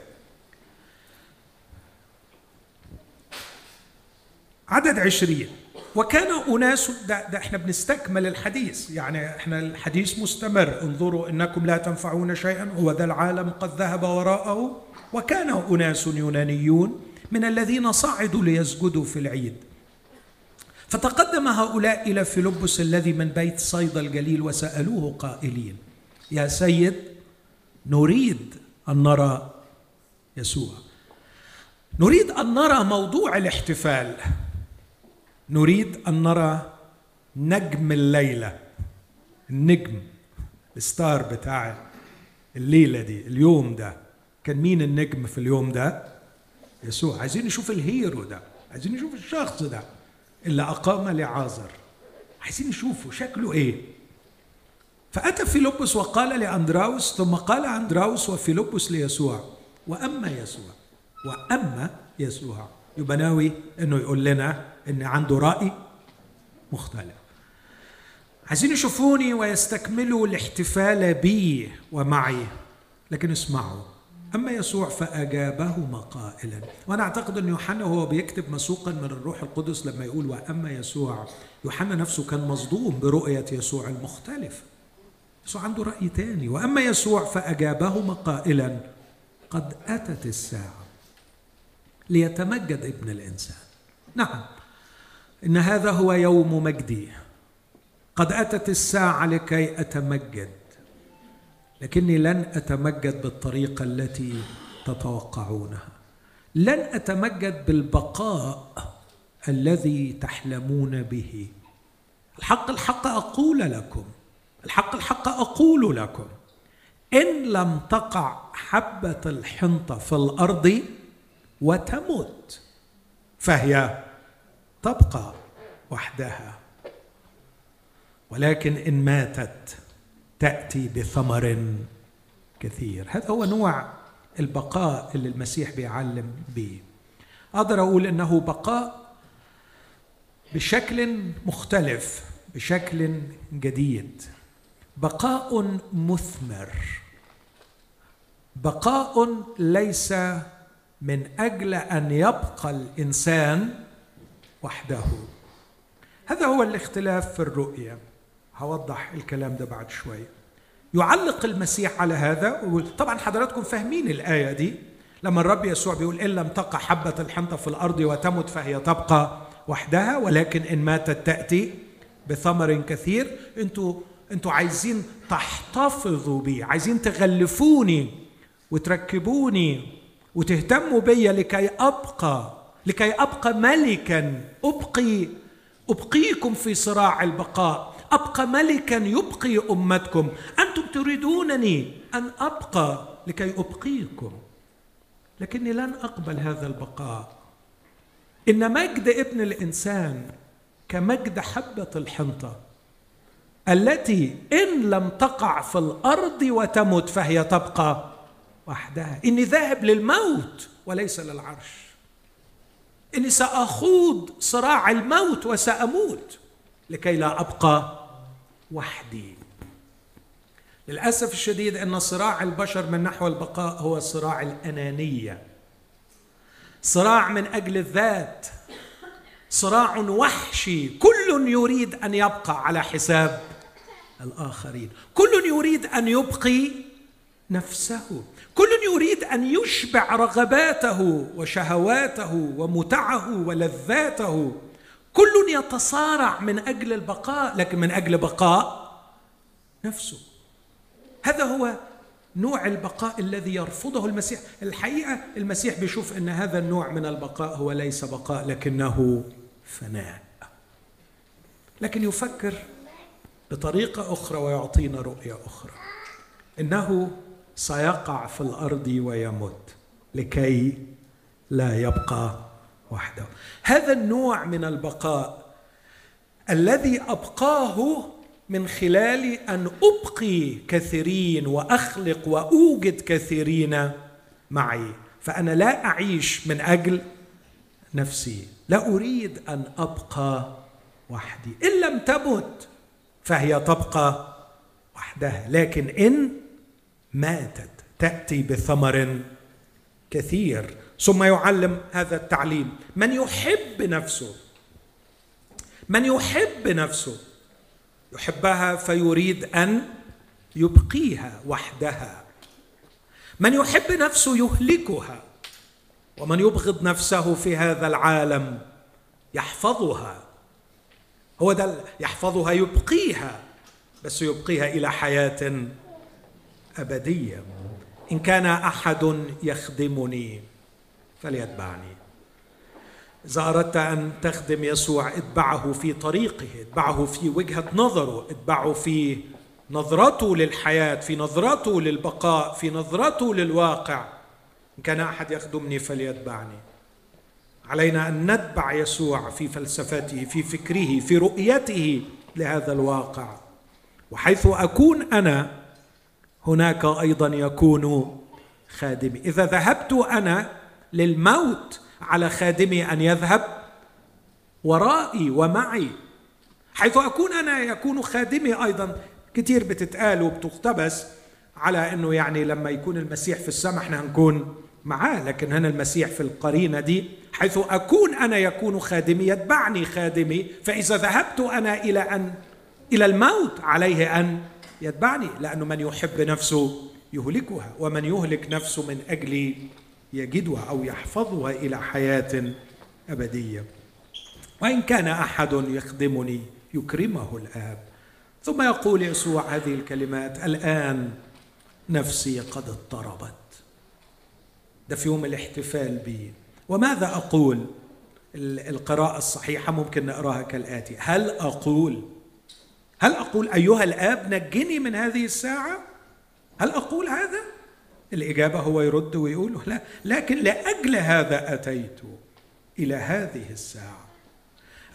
عدد عشرين. وكان أناس ده, ده إحنا بنستكمل الحديث. يعني إحنا الحديث مستمر. انظروا إنكم لا تنفعون شيئا هو ذا العالم قد ذهب وراءه. وكان أناس يونانيون من الذين صعدوا ليسجدوا في العيد. فتقدم هؤلاء إلى فيلبس الذي من بيت صيدا الجليل وسألوه قائلين يا سيد نريد أن نرى يسوع. نريد أن نرى موضوع الاحتفال. نريد أن نرى نجم الليلة النجم ال star بتاع الليلة دي اليوم ده. كان مين النجم في اليوم ده؟ يسوع. عايزين نشوف ال hero ده عايزين نشوف الشخص ده اللي أقام لعازر. عايزين نشوفه شكله إيه؟ فأتى فيلبس وقال لأندراوس ثم قال أندراوس وفيلبس ليسوع وأما يسوع وأما يسوع. يبقى ناوي إنه يقول لنا إن عنده رأي مختلف. عايزين يشوفوني ويستكملوا الاحتفال بي ومعي لكن اسمعوا. أما يسوع فأجابهما قائلا. وأنا أعتقد إن يوحنا وهو بيكتب مسوقا من الروح القدس لما يقول وأما يسوع يوحنا نفسه كان مصدوم برؤية يسوع المختلفه يسوع عنده رأي تاني. وأما يسوع فأجابهما قائلا قد أتت الساعة ليتمجد ابن الإنسان. نعم. إن هذا هو يوم مجدي. قد أتت الساعة لكي أتمجد لكني لن أتمجد بالطريقة التي تتوقعونها. لن أتمجد بالبقاء الذي تحلمون به. الحق الحق أقول لكم الحق الحق أقول لكم. إن لم تقع حبة الحنطه في الأرض وتمت فهي تبقى وحدها. ولكن إن ماتت تأتي بثمر كثير. هذا هو نوع البقاء اللي المسيح بيعلم به. أقدر أقول إنه بقاء بشكل مختلف بشكل جديد. بقاء مثمر. بقاء ليس من أجل أن يبقى الإنسان وحده. هذا هو الاختلاف في الرؤية. هوضح الكلام ده بعد شوية يعلق المسيح على هذا طبعا حضراتكم فاهمين الآية دي. لما الرب يسوع بيقول إن لم تقع حبة الحنطة في الأرض وتمت فهي تبقى وحدها ولكن إن ماتت تأتي بثمر كثير. أنتوا أنتوا عايزين تحتفظوا بي عايزين تغلفوني وتركبوني وتهتموا بي لكي أبقى لكي أبقى ملكا. أبقي أبقيكم في صراع البقاء. أبقى ملكا يبقي أمتكم. أنتم تريدونني أن أبقى لكي أبقيكم. لكني لن أقبل هذا البقاء. إن مجد ابن الإنسان كمجد حبة الحنطة التي إن لم تقع في الأرض وتمت فهي تبقى وحدها. إني ذاهب للموت وليس للعرش. إني سأخوض صراع الموت وسأموت لكي لا أبقى وحدي. للأسف الشديد إن صراع البشر من نحو البقاء هو صراع الأنانية. صراع من أجل الذات. صراع وحشي. كل يريد أن يبقى على حساب الآخرين. كل يريد أن يبقي نفسه. كل يريد أن يشبع رغباته وشهواته ومتعه ولذاته. كل يتصارع من أجل البقاء لكن من أجل بقاء نفسه. هذا هو نوع البقاء الذي يرفضه المسيح. الحقيقة المسيح بيشوف أن هذا النوع من البقاء هو ليس بقاء لكنه فناء. لكن يفكر بطريقة أخرى ويعطينا رؤية أخرى. إنه سيقع في الأرض ويمت لكي لا يبقى وحده. هذا النوع من البقاء الذي أبقاه من خلال أن أبقي كثيرين وأخلق وأوجد كثيرين معي. فأنا لا أعيش من أجل نفسي. لا أريد أن أبقى وحدي. إن لم تمت فهي تبقى وحدها. لكن إن ماتت تأتي بثمر كثير. ثم يعلم هذا التعليم. من يحب نفسه؟ من يحب نفسه؟ يحبها فيريد أن يبقيها وحدها. من يحب نفسه يهلكها. ومن يبغض نفسه في هذا العالم يحفظها. هو ده يحفظها يبقيها. بس يبقيها إلى حياة أبدية. إن كان أحد يخدمني فليتبعني. إذا أردت أن تخدم يسوع اتبعه في طريقه اتبعه في وجهة نظره اتبعه في نظرته للحياة في نظرته للبقاء في نظرته للواقع. إن كان أحد يخدمني فليتبعني. علينا أن نتبع يسوع في فلسفته في فكره في رؤيته لهذا الواقع. وحيث أكون أنا هناك أيضا يكون خادمي. إذا ذهبت أنا للموت على خادمي أن يذهب ورائي ومعي حيث أكون أنا يكون خادمي أيضا كثير بتتقال وبتقتبس على إنه يعني لما يكون المسيح في السماء إحنا هنكون معاه لكن هنا المسيح في القرينة دي حيث أكون أنا يكون خادمي يتبعني خادمي فإذا ذهبت أنا إلى أن إلى الموت عليه أن يتبعني لأنه من يحب نفسه يهلكها ومن يهلك نفسه من اجلي يجدها أو يحفظها إلى حياة أبدية. وإن كان أحد يخدمني يكرمه الآب. ثم يقول يسوع هذه الكلمات الآن نفسي قد اضطربت. ده في يوم الاحتفال بي. وماذا أقول؟ القراءة الصحيحة ممكن نقراها كالآتي. هل أقول هل أقول أيها الآب نجني من هذه الساعة؟ هل أقول هذا؟ الإجابة هو يرد ويقول لا لكن لأجل هذا أتيت إلى هذه الساعة.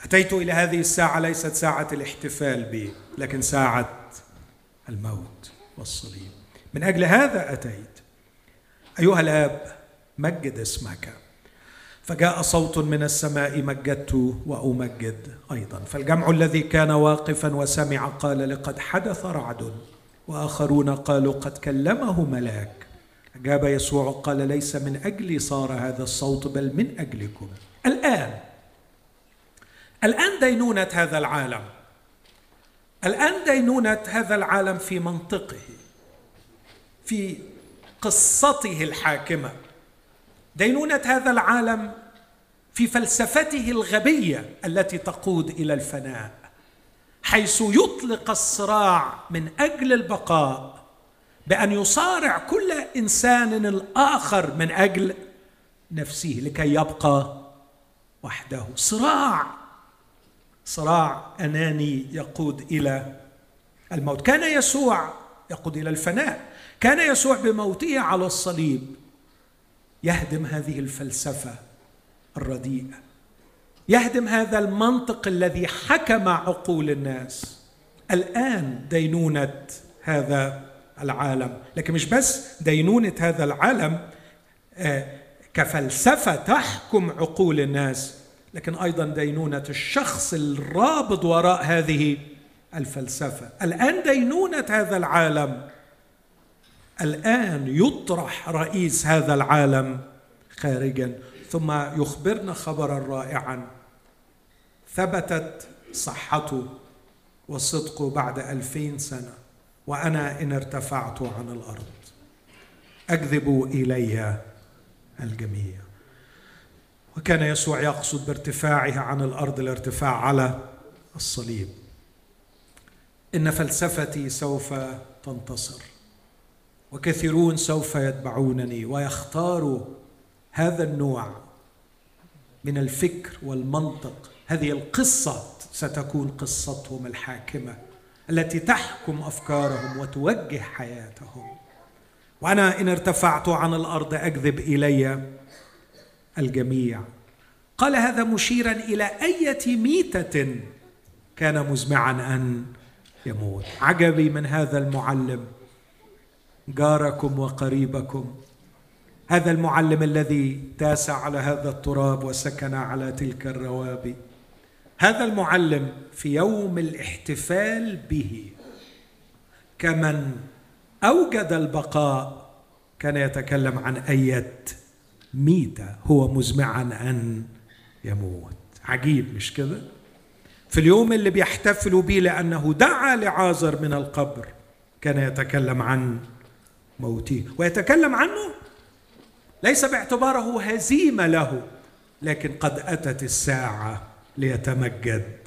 أتيت إلى هذه الساعة ليست ساعة الاحتفال بي لكن ساعة الموت والصليب. من أجل هذا أتيت. أيها الآب مجد اسمك. فجاء صوت من السماء مجدت وأمجد أيضا. فالجمع الذي كان واقفا وسمع قال لقد حدث رعد وآخرون قالوا قد كلمه ملاك. أجاب يسوع قال ليس من أجلي صار هذا الصوت بل من أجلكم. الآن الآن دينونة هذا العالم. الآن دينونة هذا العالم في منطقه في قصته الحاكمة. دينونة هذا العالم في فلسفته الغبية التي تقود إلى الفناء حيث يطلق الصراع من أجل البقاء بأن يصارع كل إنسان الآخر من أجل نفسه لكي يبقى وحده. صراع صراع أناني يقود إلى الموت. كان يسوع يقود إلى الفناء. كان يسوع بموته على الصليب. يهدم هذه الفلسفة الرديئة. يهدم هذا المنطق الذي حكم عقول الناس. الآن دينونة هذا العالم. لكن مش بس دينونة هذا العالم آه، كفلسفة تحكم عقول الناس. لكن أيضا دينونة الشخص الرابط وراء هذه الفلسفة. الآن دينونة هذا العالم الآن يطرح رئيس هذا العالم خارجا ثم يخبرنا خبرا رائعا. ثبتت صحته وصدقه بعد ألفين سنة وأنا إن ارتفعت عن الأرض. أكذب إلي الجميع. وكان يسوع يقصد بارتفاعه عن الأرض الارتفاع على الصليب. إن فلسفتي سوف تنتصر. وكثيرون سوف يتبعونني ويختاروا هذا النوع من الفكر والمنطق. هذه القصة ستكون قصتهم الحاكمة التي تحكم أفكارهم وتوجه حياتهم. وأنا إن ارتفعت عن الأرض أكذب إلي الجميع. قال هذا مشيرا إلى أية ميتة كان مزمعا أن يموت. عجبي من هذا المعلم. جاركم وقريبكم. هذا المعلم الذي تاسع على هذا التراب وسكن على تلك الروابي هذا المعلم في يوم الاحتفال به. كمن أوجد البقاء كان يتكلم عن إيه ميتة هو مزمعا أن يموت. عجيب مش كده؟ في اليوم اللي بيحتفلوا به لأنه دعا لعازر من القبر كان يتكلم عن موته ويتكلم عنه ليس باعتباره هزيمة له لكن قد أتت الساعة ليتمجد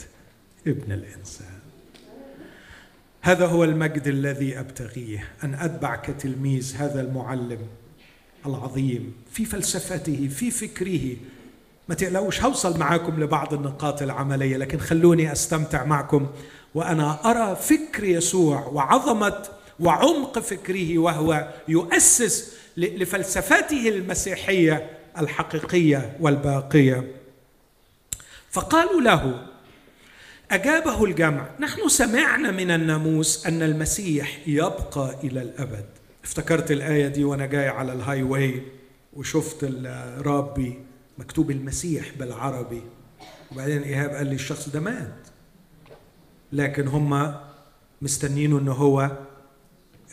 ابن الإنسان. هذا هو المجد الذي أبتغيه أن أتبع كتلميذ هذا المعلم العظيم في فلسفته في فكره. ما تقلقوش هوصل معاكم لبعض النقاط العملية لكن خلوني أستمتع معكم وأنا أرى فكر يسوع وعظمة وعمق فكره وهو يؤسس لفلسفته المسيحية الحقيقية والباقية. فقالوا له أجابه الجمع نحن سمعنا من الناموس أن المسيح يبقى إلى الأبد. افتكرت الآية دي وأنا جاي على ال highway وشفت ال rabbi مكتوب المسيح بالعربي. وبعدين إيهاب قال لي الشخص ده مات. لكن هم مستنينه ان هو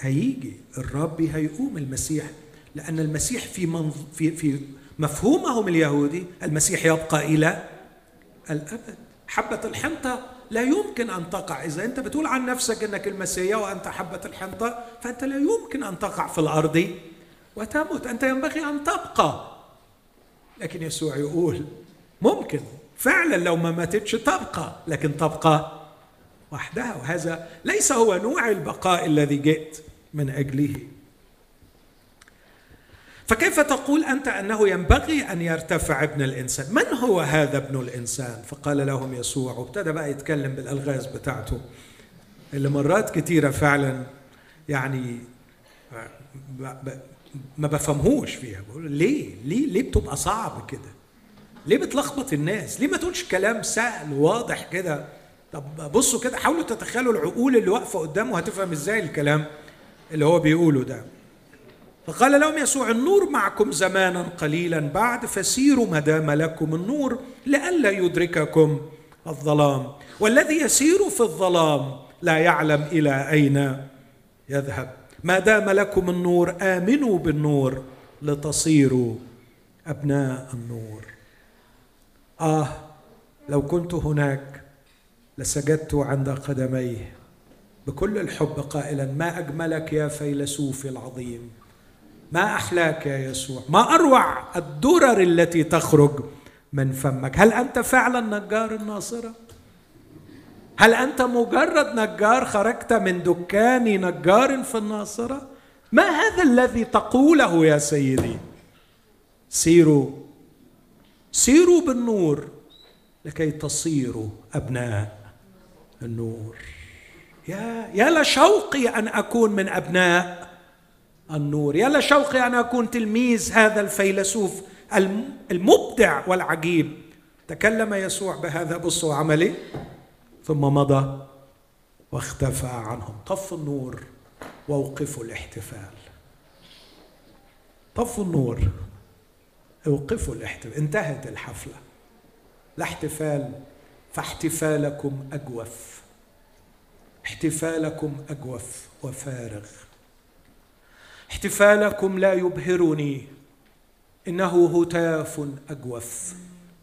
هيجي الرب هيقوم المسيح لأن المسيح في منظ... في في مفهومهم اليهودي المسيح يبقى إلى الأبد. حبة الحنطة لا يمكن أن تقع. إذا أنت بتقول عن نفسك أنك المسيح وأنت حبة الحنطة فأنت لا يمكن أن تقع في الأرض وتموت. أنت ينبغي أن تبقى. لكن يسوع يقول ممكن. فعلا لو ما ماتتش تبقى لكن تبقى وحدها. وهذا ليس هو نوع البقاء الذي جئت. من أجله. فكيف تقول أنت أنه ينبغي أن يرتفع ابن الإنسان؟ من هو هذا ابن الإنسان؟ فقال لهم يسوع. وابتدى بقى يتكلم بالألغاز بتاعته. اللي مرات كثيره فعلا يعني ما بفهمهوش فيها. بقول ليه؟ ليه؟ ليه بتبقى صعب كده؟ ليه بتلخبط الناس؟ ليه ما تقولش كلام سهل واضح كده؟ طب بصوا كده حاولوا تتخيلوا العقول اللي واقفة قدامه هتفهم إزاي الكلام؟ اللي هو بيقوله ده. فقال لهم يسوع النور معكم زمانا قليلا بعد فسيروا ما دام لكم النور لئلا يدرككم الظلام. والذي يسير في الظلام لا يعلم إلى أين يذهب. ما دام لكم النور آمنوا بالنور لتصيروا أبناء النور. آه لو كنت هناك لسجدت عند قدميه. بكل الحب قائلا ما أجملك يا فيلسوفي العظيم؟ ما أحلاك يا يسوع؟ ما أروع الدرر التي تخرج من فمك؟ هل أنت فعلا نجار الناصرة؟ هل أنت مجرد نجار خرجت من دكان نجار في الناصرة؟ ما هذا الذي تقوله يا سيدي؟ سيروا سيروا بالنور لكي تصيروا أبناء النور. يا يا لشوقي أن أكون من أبناء النور. يا لشوقي أن أكون تلميذ هذا الفيلسوف المبدع والعجيب. تكلم يسوع بهذا بصوا عملي ثم مضى واختفى عنهم. طفوا النور واوقفوا الاحتفال. طفوا النور اوقفوا الاحتفال. انتهت الحفلة. لا احتفال فاحتفالكم أجوف. احتفالكم اجوف وفارغ. احتفالكم لا يبهرني. إنه هتاف اجوف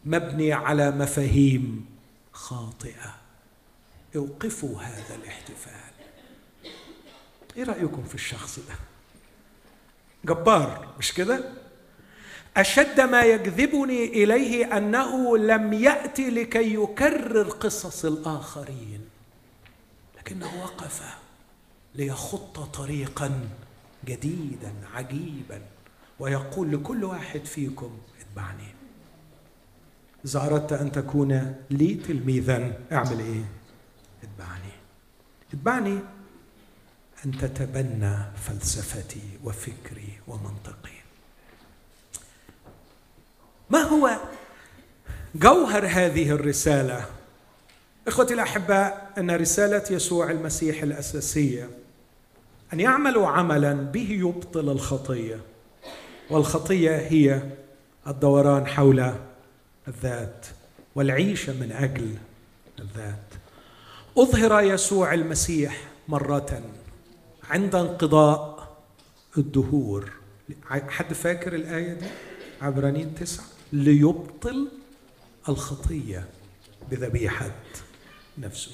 مبني على مفاهيم خاطئة. اوقفوا هذا الاحتفال. إيه رأيكم في الشخص ده؟ جبار مش كده؟ أشد ما يجذبني إليه أنه لم يأتي لكي يكرر قصص الآخرين. لكنه وقف ليخط طريقا جديدا عجيبا ويقول لكل واحد فيكم اتبعني. اذا اردت أن تكون لي تلميذا أعمل إيه؟ اتبعني. اتبعني أن تتبنى فلسفتي وفكري ومنطقي. ما هو جوهر هذه الرسالة؟ إخوتي الاحباء أن رسالة يسوع المسيح الأساسية أن يعملوا عملا به يبطل الخطية والخطية هي الدوران حول الذات والعيشه من أجل الذات. أظهر يسوع المسيح مرة عند انقضاء الدهور. حد فاكر الآية دي؟ عبرانيين تسعة. ليبطل الخطية بذبيحة. نفسه.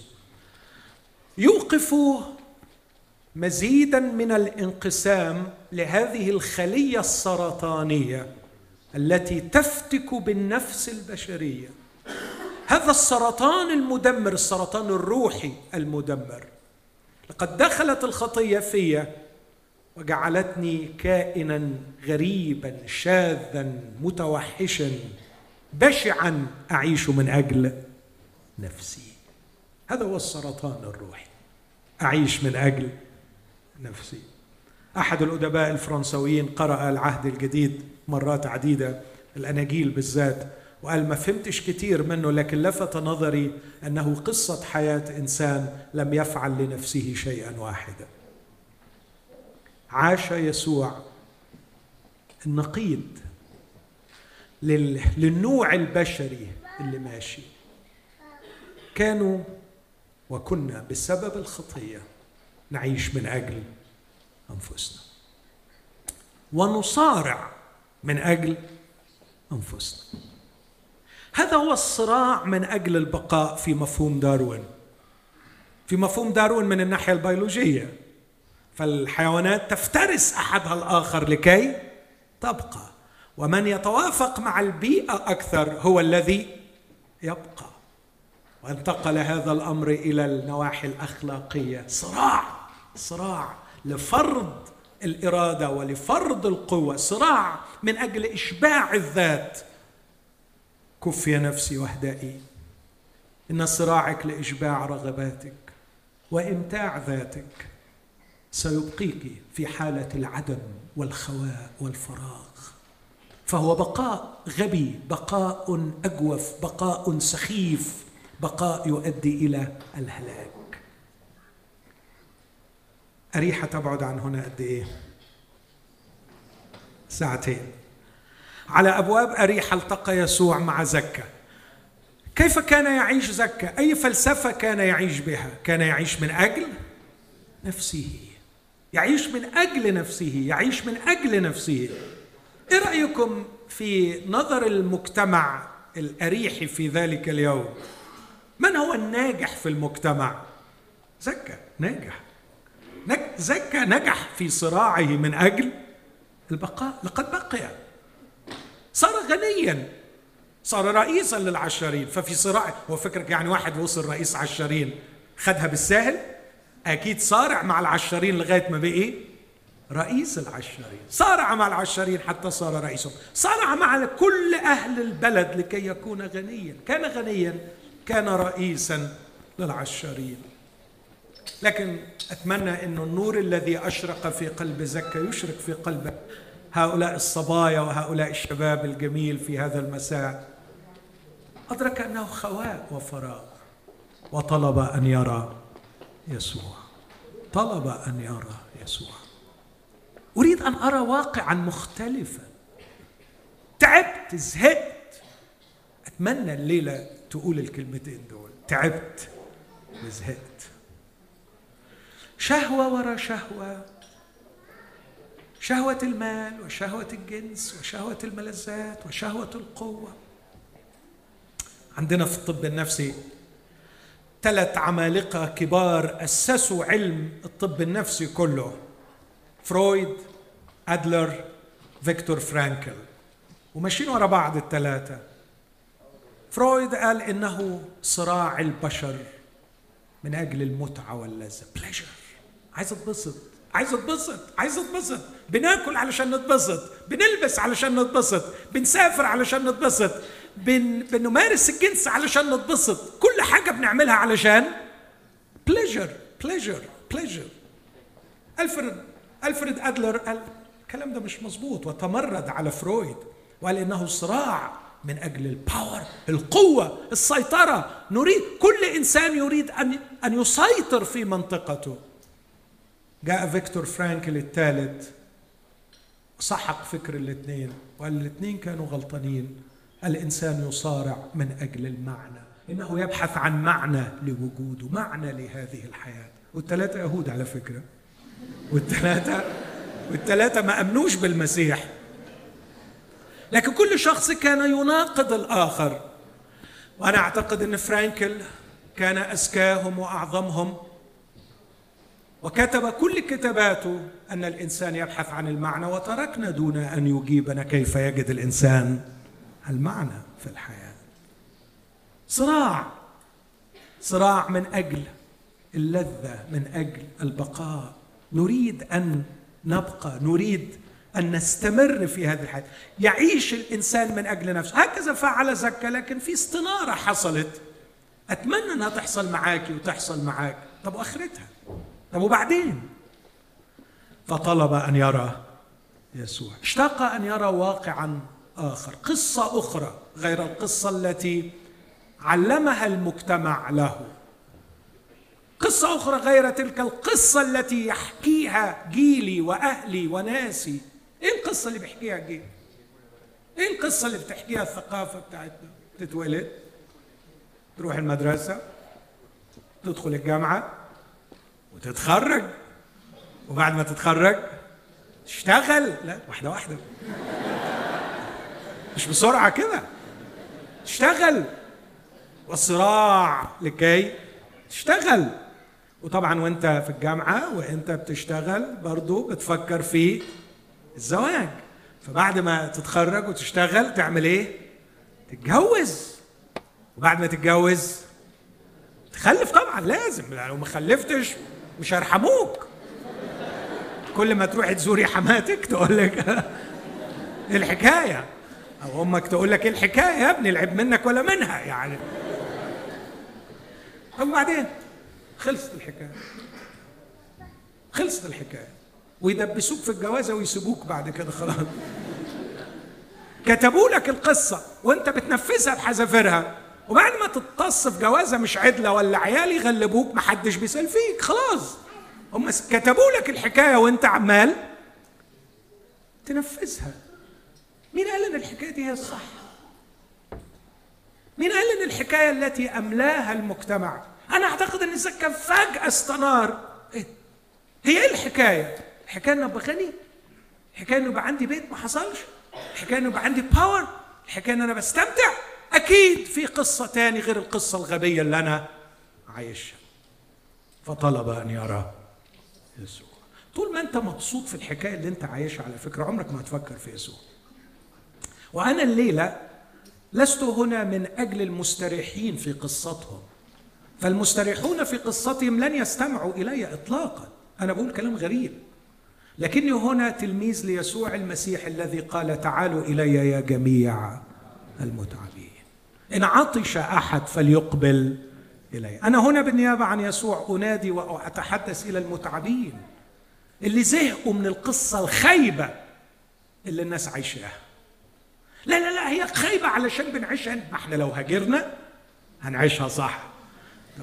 يوقف مزيدا من الانقسام لهذه الخلية السرطانية التي تفتك بالنفس البشرية. هذا السرطان المدمر السرطان الروحي المدمر. لقد دخلت الخطية في وجعلتني كائنا غريبا شاذا متوحشا بشعا أعيش من أجل نفسي. هذا هو السرطان الروحي. أعيش من أجل نفسي. أحد الأدباء الفرنسويين قرأ العهد الجديد مرات عديدة الأناجيل بالذات وقال ما فهمتش كتير منه لكن لفت نظري أنه قصة حياة إنسان لم يفعل لنفسه شيئا واحدا. عاش يسوع النقيض للنوع البشري اللي ماشي. كانوا وكنا بسبب الخطية نعيش من أجل أنفسنا. ونصارع من أجل أنفسنا. هذا هو الصراع من أجل البقاء في مفهوم داروين. في مفهوم داروين من الناحية البيولوجية. فالحيوانات تفترس أحدها الآخر لكي تبقى. ومن يتوافق مع البيئة أكثر هو الذي يبقى. وانتقل هذا الأمر إلى النواحي الأخلاقية. صراع صراع لفرض الإرادة ولفرض القوة صراع من أجل إشباع الذات. كفي نفسي واهدئي إن صراعك لإشباع رغباتك وإمتاع ذاتك سيبقيك في حالة العدم والخواء والفراغ. فهو بقاء غبي بقاء أجوف بقاء سخيف. بقاء يؤدي إلى الهلاك أريحة تبعد عن هنا قد إيه؟ ساعتين على أبواب أريحة التقى يسوع مع زكا كيف كان يعيش زكا؟ أي فلسفة كان يعيش بها؟ كان يعيش من أجل نفسه يعيش من أجل نفسه يعيش من أجل نفسه إيه رأيكم في نظر المجتمع الأريحي في ذلك اليوم؟ من هو الناجح في المجتمع؟ زكى نجح زكى نجح في صراعه من أجل البقاء لقد بقي. صار غنيا. صار رئيسا للعشارين ففي صراع هو فكرك يعني واحد وصل رئيس عشارين خدها بالساهل؟ أكيد صارع مع العشارين لغاية ما بقي رئيس العشارين صارع مع العشارين حتى صار رئيسهم. صارع مع كل أهل البلد لكي يكون غنيا. كان غنيا كان رئيسا للعشارين. لكن أتمنى ان النور الذي أشرق في قلب زكا يشرق في قلب هؤلاء الصبايا وهؤلاء الشباب الجميل في هذا المساء. أدرك أنه خواء وفراغ وطلب أن يرى يسوع. طلب أن يرى يسوع. أريد أن أرى واقعا مختلفا. تعبت زهقت. أتمنى الليلة تقول الكلمتين دول. تعبت وزهقت شهوة ورا شهوة. شهوة المال وشهوة الجنس وشهوة الملذات وشهوة القوة. عندنا في الطب النفسي ثلاث عمالقة كبار أسسوا علم الطب النفسي كله. فرويد أدلر فيكتور فرانكل. وماشيين ورا بعض الثلاثه فرويد قال إنه صراع البشر من أجل المتعة واللذة. pleasure عايز أتبسط. عايز أتبسط. عايز أتبسط. بناكل علشان نتبسط. بنلبس علشان نتبسط. بنسافر علشان نتبسط. بن... بنمارس الجنس علشان نتبسط. كل حاجة بنعملها علشان pleasure pleasure pleasure الفريد ألفريد أدلر قال الكلام ده مش مظبوط. وتمرد على فرويد. وقال إنه صراع من أجل ال power القوة السيطرة. نريد كل إنسان يريد أن أن يسيطر في منطقته. جاء فيكتور فرانكل الثالث. سحق فكر الاثنين وقال الاثنين كانوا غلطانين. الإنسان يصارع من أجل المعنى. إنه يبحث عن معنى لوجوده معنى لهذه الحياة. والثلاثة يهود على فكرة. والثلاثة والثلاثة ما أمنوش بالمسيح. لكن كل شخص كان يناقض الآخر. وأنا أعتقد إن فرانكل كان اذكاهم وأعظمهم. وكتب كل كتاباته أن الإنسان يبحث عن المعنى وتركنا دون أن يجيبنا كيف يجد الإنسان المعنى في الحياة. صراع. صراع من أجل اللذة من أجل البقاء. نريد أن نبقى نريد أن نستمر في هذه الحياة. يعيش الإنسان من أجل نفسه. هكذا فعل زكا لكن في استنارة حصلت. أتمنى أنها تحصل معاكي وتحصل معاك. طب وآخرتها؟ طب وبعدين؟ فطلب أن يرى يسوع. اشتاق أن يرى واقعا آخر. قصة أخرى غير القصة التي علمها المجتمع له. قصة أخرى غير تلك القصة التي يحكيها جيلي وأهلي وناسي. إيه القصة اللي بيحكيها جيل إيه القصة اللي بتحكيها الثقافة بتاعتنا؟ تتولد تروح المدرسة تدخل الجامعة وتتخرج. وبعد ما تتخرج تشتغل. لا واحدة واحدة. مش بسرعة كده. تشتغل. والصراع لكي تشتغل. وطبعا وأنت في الجامعة وأنت بتشتغل برضو بتفكر في الزواج. فبعد ما تتخرج وتشتغل تعمل إيه؟ تتجوز. وبعد ما تتجوز تخلف طبعا لازم لو ما خلفتش مش هيرحموك. كل ما تروحي تزوري حماتك تقول لك [laughs] إيه الحكاية؟ أو أمك تقول لك إيه الحكاية؟ يا ابني العيب منك ولا منها يعني. طب وبعدين؟ خلصت الحكاية. خلصت الحكاية. ويدبسوك في الجوازة ويسيبوك بعد كده خلاص. كتبوا لك القصة وانت بتنفذها بحذافيرها وبعد ما تتص في جوازة مش عدلة ولا عيال يغلبوك محدش بيسال فيك خلاص. هم كتبوا لك الحكاية وانت عمال تنفذها. مين قال إن الحكاية دي هي الصح؟ مين قال إن الحكاية التي أملاها المجتمع؟ أنا أعتقد إن الزكاه فجأة استنار. إيه؟ هي إيه الحكاية؟ الحكاية إنه ابقى غني الحكاية إنه يبقى عندي بيت ما حصلش الحكاية إنه يبقى عندي باور الحكاية إن أنا بستمتع. أكيد في قصة تاني غير القصة الغبية اللي أنا عايشها. فطلب أن يرى يسوع. طول ما أنت مبسوط في الحكاية اللي أنت عايشها على فكرة عمرك ما هتفكر في يسوع. وأنا الليلة لست هنا من أجل المستريحين في قصتهم. فالمستريحون في قصتهم لن يستمعوا إلي اطلاقا. أنا بقول كلام غريب. لكني هنا تلميذ ليسوع المسيح الذي قال تعالوا إلي يا جميع المتعبين. إن عطش أحد فليقبل إلي. أنا هنا بالنيابة عن يسوع أنادي وأتحدث إلى المتعبين اللي زهقوا من القصة الخايبة اللي الناس عايشاها. لا لا لا هي خايبة علشان بنعيشها. ما إحنا لو هاجرنا هنعيشها صح.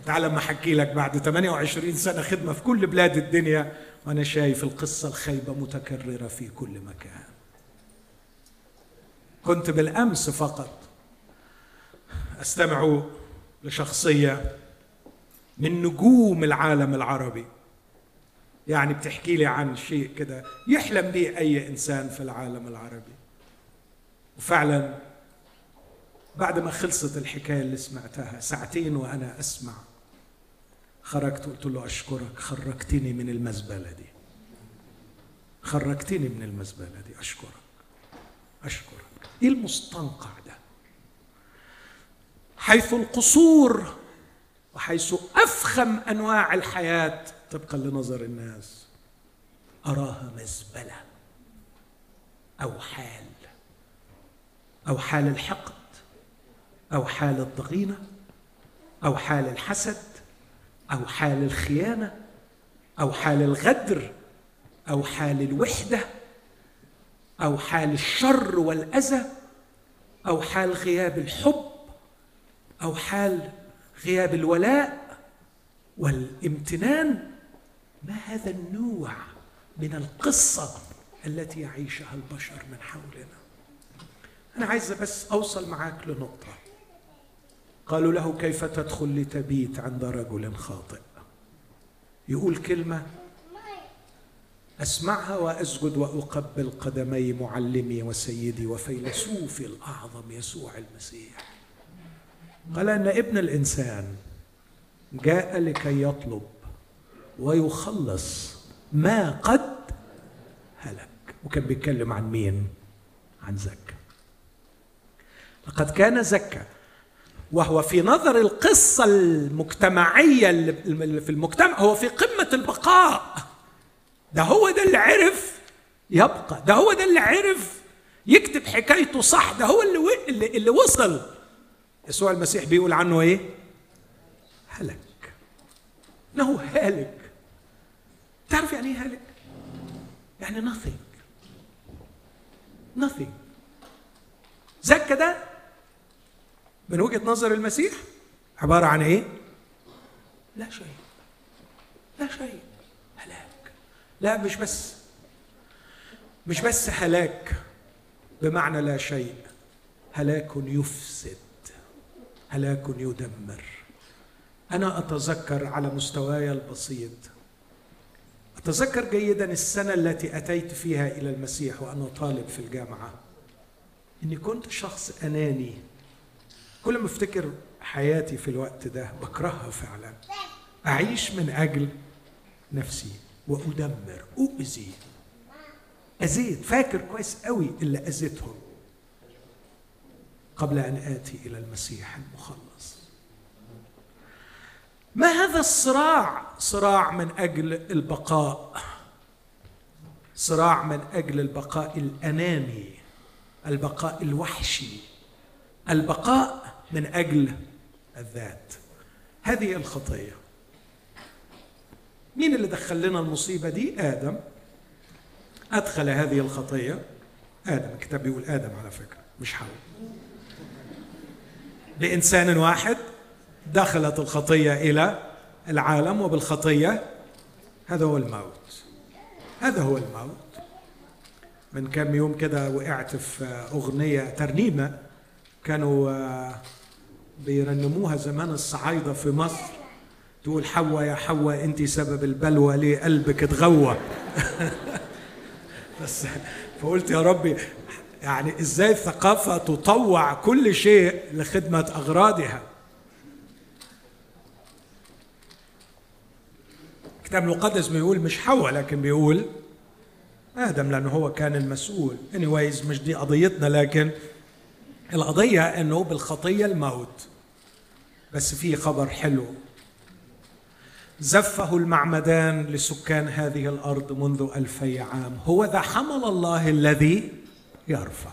تعالى اما أحكي لك بعد 28 سنة خدمة في كل بلاد الدنيا وأنا شايف القصة الخايبه متكررة في كل مكان. كنت بالأمس فقط أستمع لشخصية من نجوم العالم العربي. يعني بتحكي لي عن شيء كده يحلم به أي إنسان في العالم العربي. وفعلا بعد ما خلصت الحكاية اللي سمعتها ساعتين وأنا أسمع خرجت قلت له أشكرك خرجتني من المزبلة دي. خرجتني من المزبلة دي. أشكرك. أشكرك. إيه المستنقع ده؟ حيث القصور وحيث أفخم أنواع الحياة طبقا لنظر الناس. أراها مزبلة أو حال. أو حال الحقد أو حال الضغينة أو حال الحسد أو حال الخيانة أو حال الغدر أو حال الوحدة أو حال الشر والأذى أو حال غياب الحب أو حال غياب الولاء والامتنان. ما هذا النوع من القصة التي يعيشها البشر من حولنا؟ أنا عايز بس أوصل معاك لنقطة. قالوا له كيف تدخل لتبيت عند رجل خاطئ؟ يقول كلمة أسمعها وأسجد وأقبل قدمي معلمي وسيدي وفيلسوفي الأعظم يسوع المسيح. قال أن ابن الإنسان جاء لكي يطلب ويخلص ما قد هلك. وكان بيتكلم عن مين؟ عن زكا. لقد كان زكا وهو في نظر القصة المجتمعية اللي في المجتمع هو في قمة البقاء. ده هو ده اللي عرف يبقى ده هو ده اللي عرف يكتب حكايته صح ده هو اللي اللي وصل. يسوع المسيح بيقول عنه إيه؟ هلك. إنه هالك تعرف يعني إيه هالك يعني nothing. Nothing. زكا ده من وجهة نظر المسيح عبارة عن إيه؟ لا شيء. لا شيء. هلاك. لا مش بس. مش بس هلاك. بمعنى لا شيء. هلاك يفسد. هلاك يدمر. أنا أتذكر على مستواي البسيط. أتذكر جيدا السنة التي أتيت فيها إلى المسيح وأنا طالب في الجامعة. إني كنت شخص أناني. كل ما افتكر حياتي في الوقت ده بكرهها فعلا. أعيش من أجل نفسي وأدمر أؤذي. اذيت فاكر كويس قوي اللي أذيتهم قبل أن آتي إلى المسيح المخلص. ما هذا الصراع؟ صراع من أجل البقاء. صراع من أجل البقاء الأناني البقاء الوحشي البقاء من أجل الذات. هذه الخطية. مين اللي دخل لنا المصيبة دي؟ آدم. أدخل هذه الخطية. آدم. الكتاب بيقول آدم على فكرة مش حواء. بإنسان واحد دخلت الخطية إلى العالم وبالخطية هذا هو الموت. هذا هو الموت. من كام يوم كده وقعت في أغنية ترنيمة. كانوا بيرنموها زمان الصعايدة في مصر. تقول حواء يا حواء انت سبب البلوى ليه قلبك اتغوى؟ [laughs] بس فقلت يا ربي يعني إزاي الثقافة تطوع كل شيء لخدمة أغراضها؟ الكتاب المقدس بيقول مش حواء لكن بيقول آدم لأنه هو كان المسؤول. Anyways مش دي قضيتنا لكن القضية إنه بالخطية الموت. بس في خبر حلو. زفه المعمدان لسكان هذه الأرض منذ ألفي عام. هو ذا حمل الله الذي يرفع.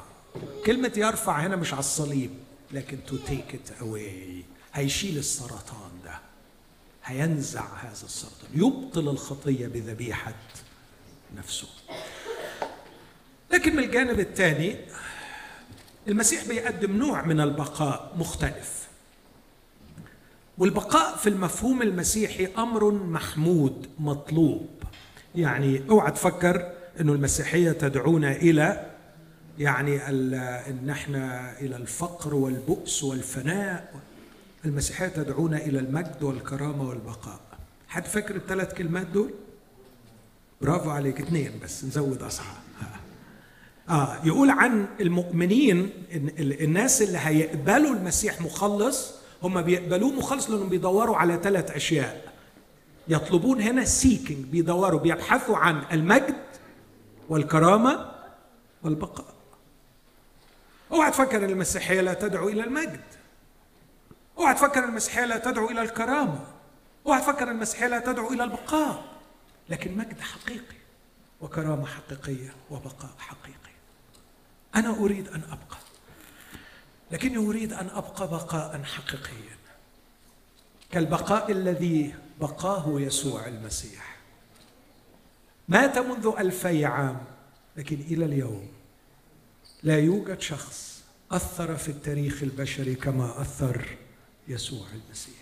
كلمة يرفع هنا مش على الصليب لكن to take it away هيشيل السرطان ده. هينزع هذا السرطان. يبطل الخطية بذبيحة نفسه. لكن من الجانب الثاني المسيح بيقدم نوع من البقاء مختلف. والبقاء في المفهوم المسيحي أمر محمود مطلوب. يعني أوعى تفكر إنه المسيحية تدعونا إلى يعني إن إحنا إلى الفقر والبؤس والفناء. المسيحية تدعونا إلى المجد والكرامة والبقاء. حد فاكر الثلاث كلمات دول؟ برافو عليك اثنين بس نزود اصحى آه يقول عن المؤمنين الناس اللي هيقبلوا المسيح مخلص هم بيقبلوه مخلص لأنهم بيدوروا على ثلاث أشياء. يطلبون هنا سيكينج بيدوروا بيبحثوا عن المجد والكرامة والبقاء. أوعى تفكر إن المسيحية لا تدعو إلى المجد. أوعى تفكر إن المسيحية لا تدعو إلى الكرامة. أوعى تفكر إن المسيحية لا تدعو إلى البقاء. لكن مجد حقيقي وكرامة حقيقية وبقاء حقيقي. أنا أريد أن أبقى. لكني أريد أن أبقى بقاء حقيقيا كالبقاء الذي بقاه يسوع المسيح. مات منذ ألفي عام لكن إلى اليوم لا يوجد شخص أثر في التاريخ البشري كما أثر يسوع المسيح.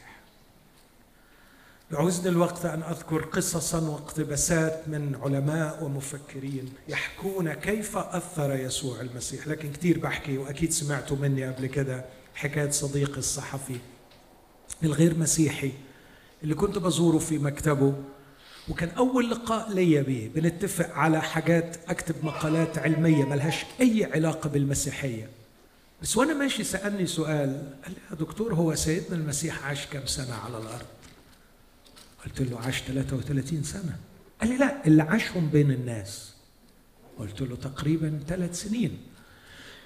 يعوزني الوقت أن أذكر قصصا واقتباسات من علماء ومفكرين يحكون كيف أثر يسوع المسيح. لكن كثير بحكي وأكيد سمعتوا مني قبل كده حكاية صديقي الصحفي الغير مسيحي اللي كنت بزوره في مكتبه وكان أول لقاء لي به بنتفق على حاجات أكتب مقالات علمية ملهاش أي علاقة بالمسيحية. بس وأنا ماشي سألني سؤال قال لي يا دكتور هو سيدنا المسيح عاش كم سنة على الأرض؟ قلت له عاش 33 سنة. قال لي لا اللي عاشهم بين الناس. قلت له تقريبا ثلاث سنين.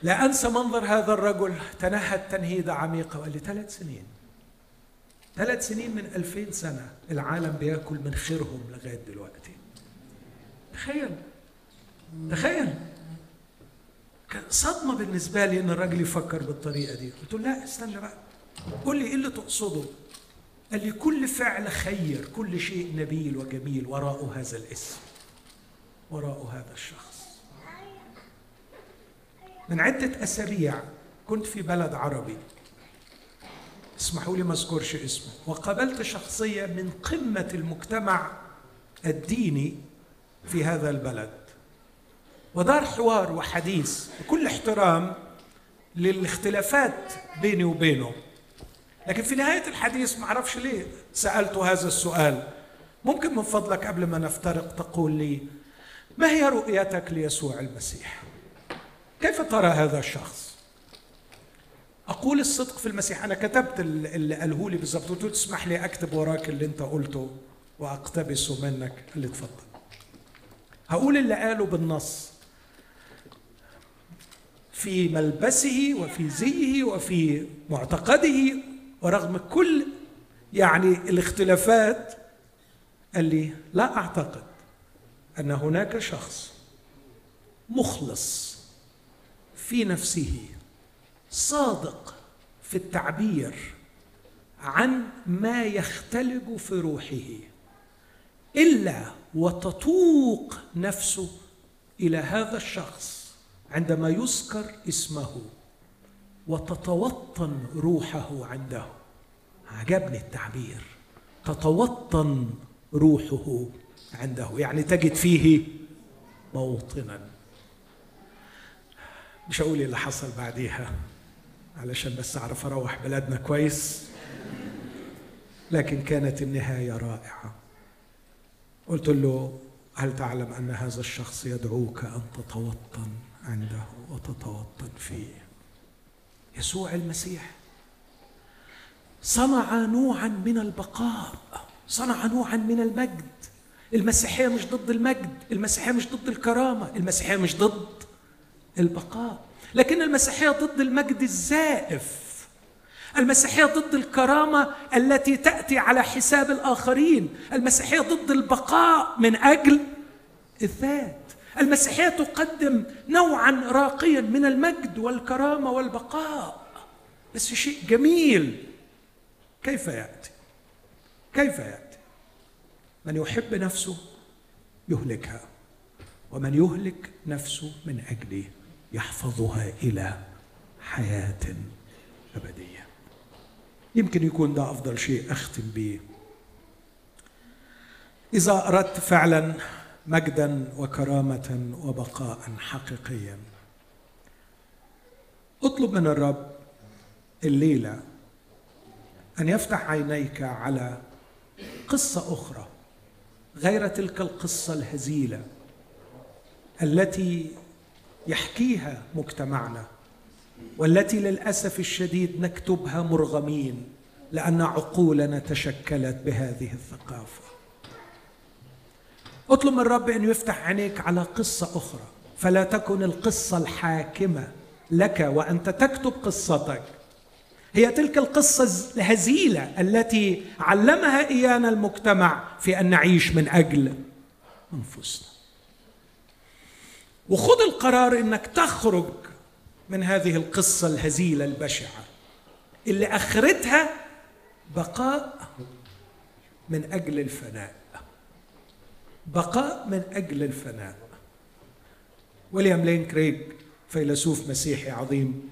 لا أنسى منظر هذا الرجل. تنهد تنهيدة عميقة وقال لي ثلاث سنين. ثلاث سنين من ألفين سنة. العالم بياكل من خيرهم لغاية دلوقتي. تخيل. تخيل. كان صدمة بالنسبة لي إن الراجل يفكر بالطريقة دي. قلت له لا استنى بقى. قول لي إيه اللي تقصده؟ قال لي كل فعل خير كل شيء نبيل وجميل وراءه هذا الاسم وراءه هذا الشخص. من عدة أسابيع كنت في بلد عربي. اسمحوا لي ما أذكرش اسمه. وقابلت شخصية من قمة المجتمع الديني في هذا البلد. ودار حوار وحديث بكل احترام للاختلافات بيني وبينه. لكن في نهاية الحديث ما أعرفش ليه سألته هذا السؤال. ممكن من فضلك قبل ما نفترق تقول لي ما هي رؤيتك ليسوع المسيح؟ كيف ترى هذا الشخص؟ أقول الصدق في المسيح. أنا كتبت اللي قاله لي بالظبط قلت تسمح لي أكتب وراك اللي أنت قلته وأقتبسه منك اللي اتفضل. هقول اللي قاله بالنص. في ملبسه وفي زيه وفي معتقده ورغم كل يعني الاختلافات قال لي لا أعتقد أن هناك شخص مخلص في نفسه صادق في التعبير عن ما يختلج في روحه إلا وتتوق نفسه إلى هذا الشخص عندما يذكر اسمه. وتتوطن روحه عنده. عجبني التعبير. تتوطن روحه عنده. يعني تجد فيه موطنا. مش هقول اللي حصل بعديها علشان بس أعرف أروح بلدنا كويس. لكن كانت النهاية رائعة. قلت له هل تعلم أن هذا الشخص يدعوك أن تتوطن عنده وتتوطن فيه؟ يسوع المسيح. صنع نوعا من البقاء. صنع نوعا من المجد. المسيحية مش ضد المجد. المسيحية مش ضد الكرامة. المسيحية مش ضد البقاء. لكن المسيحية ضد المجد الزائف. المسيحية ضد الكرامة التي تأتي على حساب الآخرين. المسيحية ضد البقاء من أجل الذات المسيحية تقدم نوعا راقيا من المجد والكرامة والبقاء. بس شيء جميل. كيف يأتي؟ كيف يأتي؟ من يحب نفسه يهلكها ومن يهلك نفسه من اجلي يحفظها إلى حياة أبدية. يمكن يكون ده أفضل شيء أختم به. إذا أردت فعلا مجدا وكرامة وبقاء حقيقيا. اطلب من الرب الليلة أن يفتح عينيك على قصة أخرى غير تلك القصة الهزيلة التي يحكيها مجتمعنا والتي للأسف الشديد نكتبها مرغمين لأن عقولنا تشكلت بهذه الثقافة. اطلب من الرب أن يفتح عينيك على قصة أخرى. فلا تكن القصة الحاكمة لك وأنت تكتب قصتك. هي تلك القصة الهزيلة التي علمها إيانا المجتمع في أن نعيش من أجل أنفسنا. وخذ القرار إنك تخرج من هذه القصة الهزيلة البشعة اللي أخرتها بقاء من أجل الفناء. بقاء من أجل الفناء. ويليام لين كريج فيلسوف مسيحي عظيم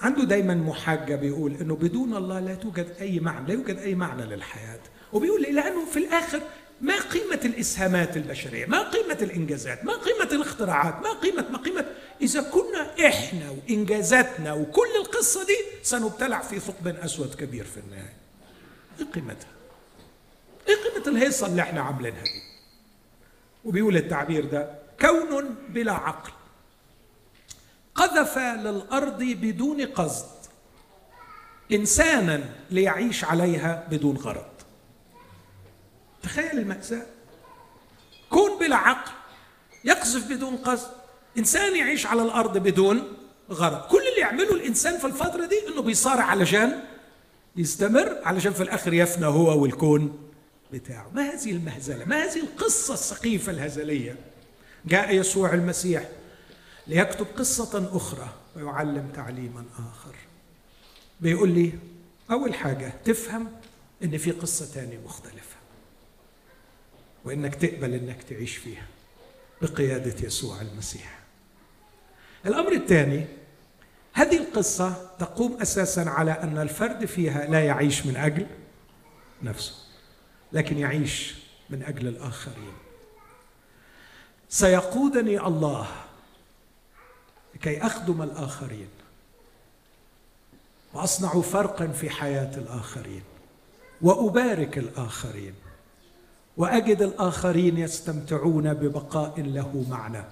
عنده دايما محاجة بيقول إنه بدون الله لا توجد أي معنى لا يوجد أي معنى للحياة. وبيقول لأنه في الآخر ما قيمة الإسهامات البشرية ما قيمة الإنجازات ما قيمة الاختراعات ما قيمة ما قيمة. إذا كنا إحنا وإنجازاتنا وكل القصة دي سنبتلع في ثقب أسود كبير في النهاية. إيه قيمتها؟ إيه قيمة الهيصة اللي إحنا عاملينها دي؟ وبيقول التعبير ده كون بلا عقل. قذف للأرض بدون قصد. إنسانا ليعيش عليها بدون غرض. تخيل المأساة. كون بلا عقل يقذف بدون قصد. إنسان يعيش على الأرض بدون غرض. كل اللي يعمله الإنسان في الفترة دي إنه بيصارع علشان يستمر علشان في الآخر يفنى هو والكون بتاعه. ما هذه المهزلة؟ ما هذه القصة السقيفة الهزلية؟ جاء يسوع المسيح ليكتب قصة أخرى ويعلم تعليما آخر. بيقول لي أول حاجة تفهم إن في قصة تانية مختلفة وإنك تقبل إنك تعيش فيها بقيادة يسوع المسيح. الأمر الثاني هذه القصة تقوم أساسا على أن الفرد فيها لا يعيش من أجل نفسه. لكن يعيش من أجل الآخرين. سيقودني الله لكي أخدم الآخرين وأصنع فرقا في حياة الآخرين وأبارك الآخرين وأجد الآخرين يستمتعون ببقاء له معنى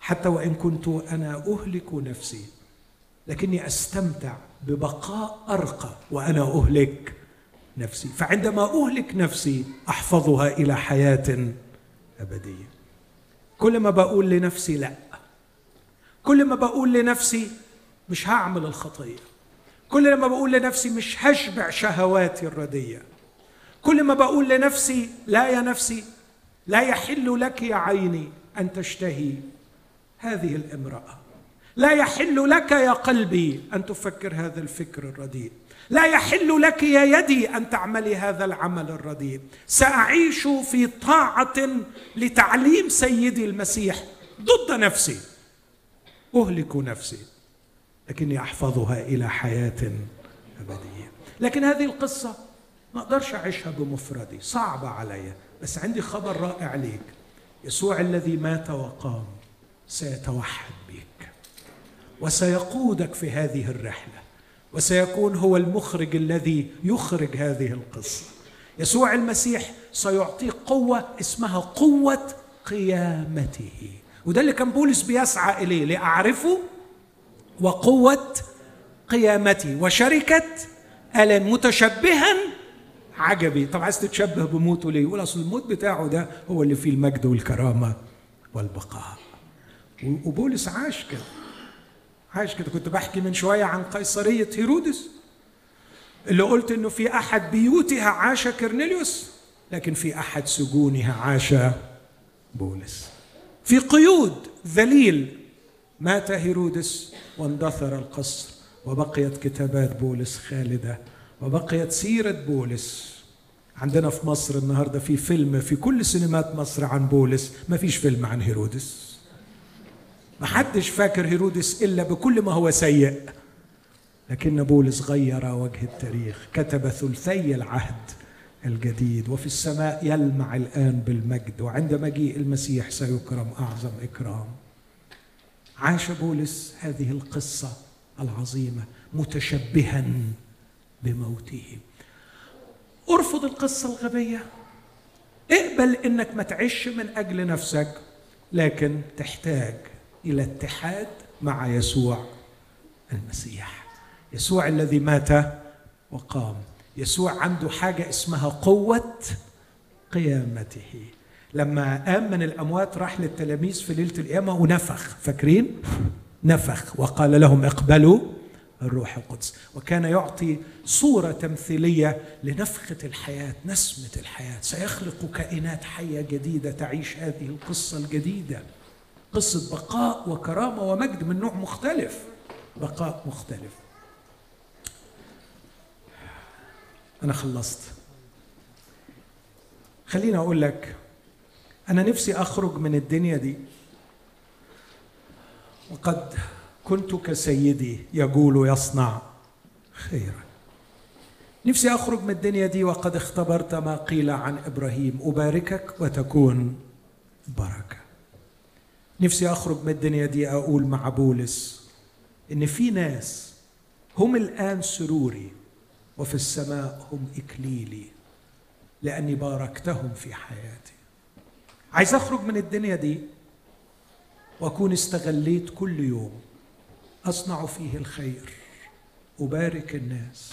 حتى وإن كنت أنا أهلك نفسي لكني أستمتع ببقاء أرقى وأنا أهلك نفسي. فعندما أهلك نفسي أحفظها إلى حياة أبدية. كل ما بقول لنفسي لا كل ما بقول لنفسي مش هعمل الخطية. كل ما بقول لنفسي مش هشبع شهواتي الردية. كل ما بقول لنفسي لا يا نفسي لا يحل لك يا عيني أن تشتهي هذه الامرأة. لا يحل لك يا قلبي أن تفكر هذا الفكر الرديء. لا يحل لك يا يدي أن تعملي هذا العمل الرديء. سأعيش في طاعة لتعليم سيدي المسيح ضد نفسي. أهلك نفسي. لكني أحفظها إلى حياة أبدية. لكن هذه القصة ما أقدرش أعيشها بمفردي. صعبة عليا بس عندي خبر رائع ليك. يسوع الذي مات وقام سيتوحد بك. وسيقودك في هذه الرحلة. وسيكون هو المخرج الذي يخرج هذه القصة. يسوع المسيح سيعطيك قوة اسمها قوة قيامته. وده اللي كان بولس بيسعى إليه لأعرفه وقوة قيامتي وشركة الم متشبها عجبي. طب عايز تتشبه بموته ليه؟ يقول أصل الموت بتاعه ده هو اللي فيه المجد والكرامة والبقاء. وبولس عاش كده. عاش كده كنت بحكي من شوية عن قيصرية هيرودس اللي قلت إنه في أحد بيوتها عاش كرنيليوس لكن في أحد سجونها عاش بولس. في قيود ذليل مات هيرودس واندثر القصر وبقيت كتابات بولس خالدة وبقيت سيرة بولس. عندنا في مصر النهارده في فيلم في كل سينمات مصر عن بولس ما فيش فيلم عن هيرودس. ما حدش فاكر هيرودس إلا بكل ما هو سيء. لكن بولس غير وجه التاريخ. كتب ثلثي العهد الجديد وفي السماء يلمع الآن بالمجد وعند مجيء المسيح سيكرم أعظم إكرام. عاش بولس هذه القصة العظيمة متشبها بموته. أرفض القصة الغبية. اقبل إنك ما تعيش من أجل نفسك لكن تحتاج إلى اتحاد مع يسوع المسيح. يسوع الذي مات وقام. يسوع عنده حاجة اسمها قوة قيامته. لما قام من الأموات راح للتلاميذ في ليلة القيامة ونفخ. فاكرين؟ نفخ. وقال لهم اقبلوا الروح القدس. وكان يعطي صورة تمثيلية لنفخة الحياة نسمة الحياة. سيخلق كائنات حية جديدة تعيش هذه القصة الجديدة. قصة بقاء وكرامة ومجد من نوع مختلف. بقاء مختلف. أنا خلصت. خليني أقول لك أنا نفسي أخرج من الدنيا دي. وقد كنت كسيدي يقول يصنع خيرا. نفسي أخرج من الدنيا دي وقد اختبرت ما قيل عن إبراهيم. أباركك وتكون بركة. نفسي أخرج من الدنيا دي أقول مع بولس إن في ناس هم الآن سروري وفي السماء هم إكليلي لأني باركتهم في حياتي. عايز أخرج من الدنيا دي وأكون استغليت كل يوم أصنع فيه الخير أبارك الناس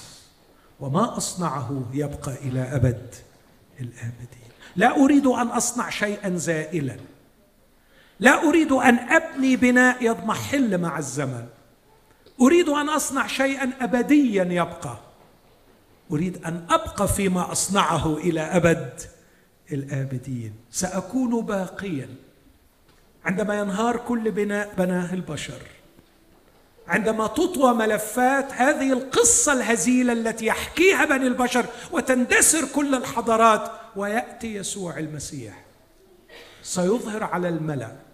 وما أصنعه يبقى إلى أبد الآبدين. لا أريد أن أصنع شيئا زائلا. لا أريد أن أبني بناء يضمحل مع الزمن. أريد أن أصنع شيئا ابديا يبقى. أريد أن أبقى فيما أصنعه إلى أبد الآبدين. سأكون باقيا. عندما ينهار كل بناء بناه البشر. عندما تطوى ملفات هذه القصة الهزيلة التي يحكيها بني البشر وتندثر كل الحضارات ويأتي يسوع المسيح. سيظهر على الملأ.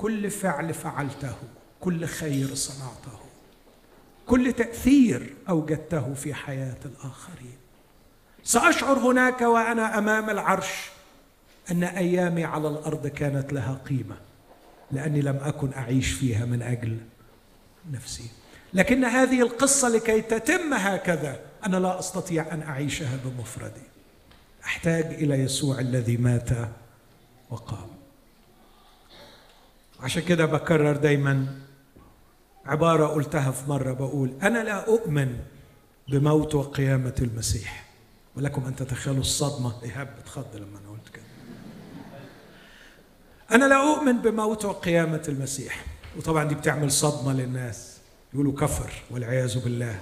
كل فعل فعلته كل خير صنعته كل تأثير أوجدته في حياة الآخرين. سأشعر هناك وأنا أمام العرش أن أيامي على الأرض كانت لها قيمة لأني لم أكن أعيش فيها من أجل نفسي. لكن هذه القصة لكي تتم هكذا أنا لا أستطيع أن أعيشها بمفردي. أحتاج إلى يسوع الذي مات وقام. عشان كده بكرر دايما عبارة قلتها في مرة بقول أنا لا أؤمن بموت وقيامة المسيح. ولكم أن تتخيلوا الصدمة. إيهاب بتخض لما أنا قلت كده. أنا لا أؤمن بموت وقيامة المسيح. وطبعا دي بتعمل صدمة للناس. يقولوا كفر والعياذ بالله.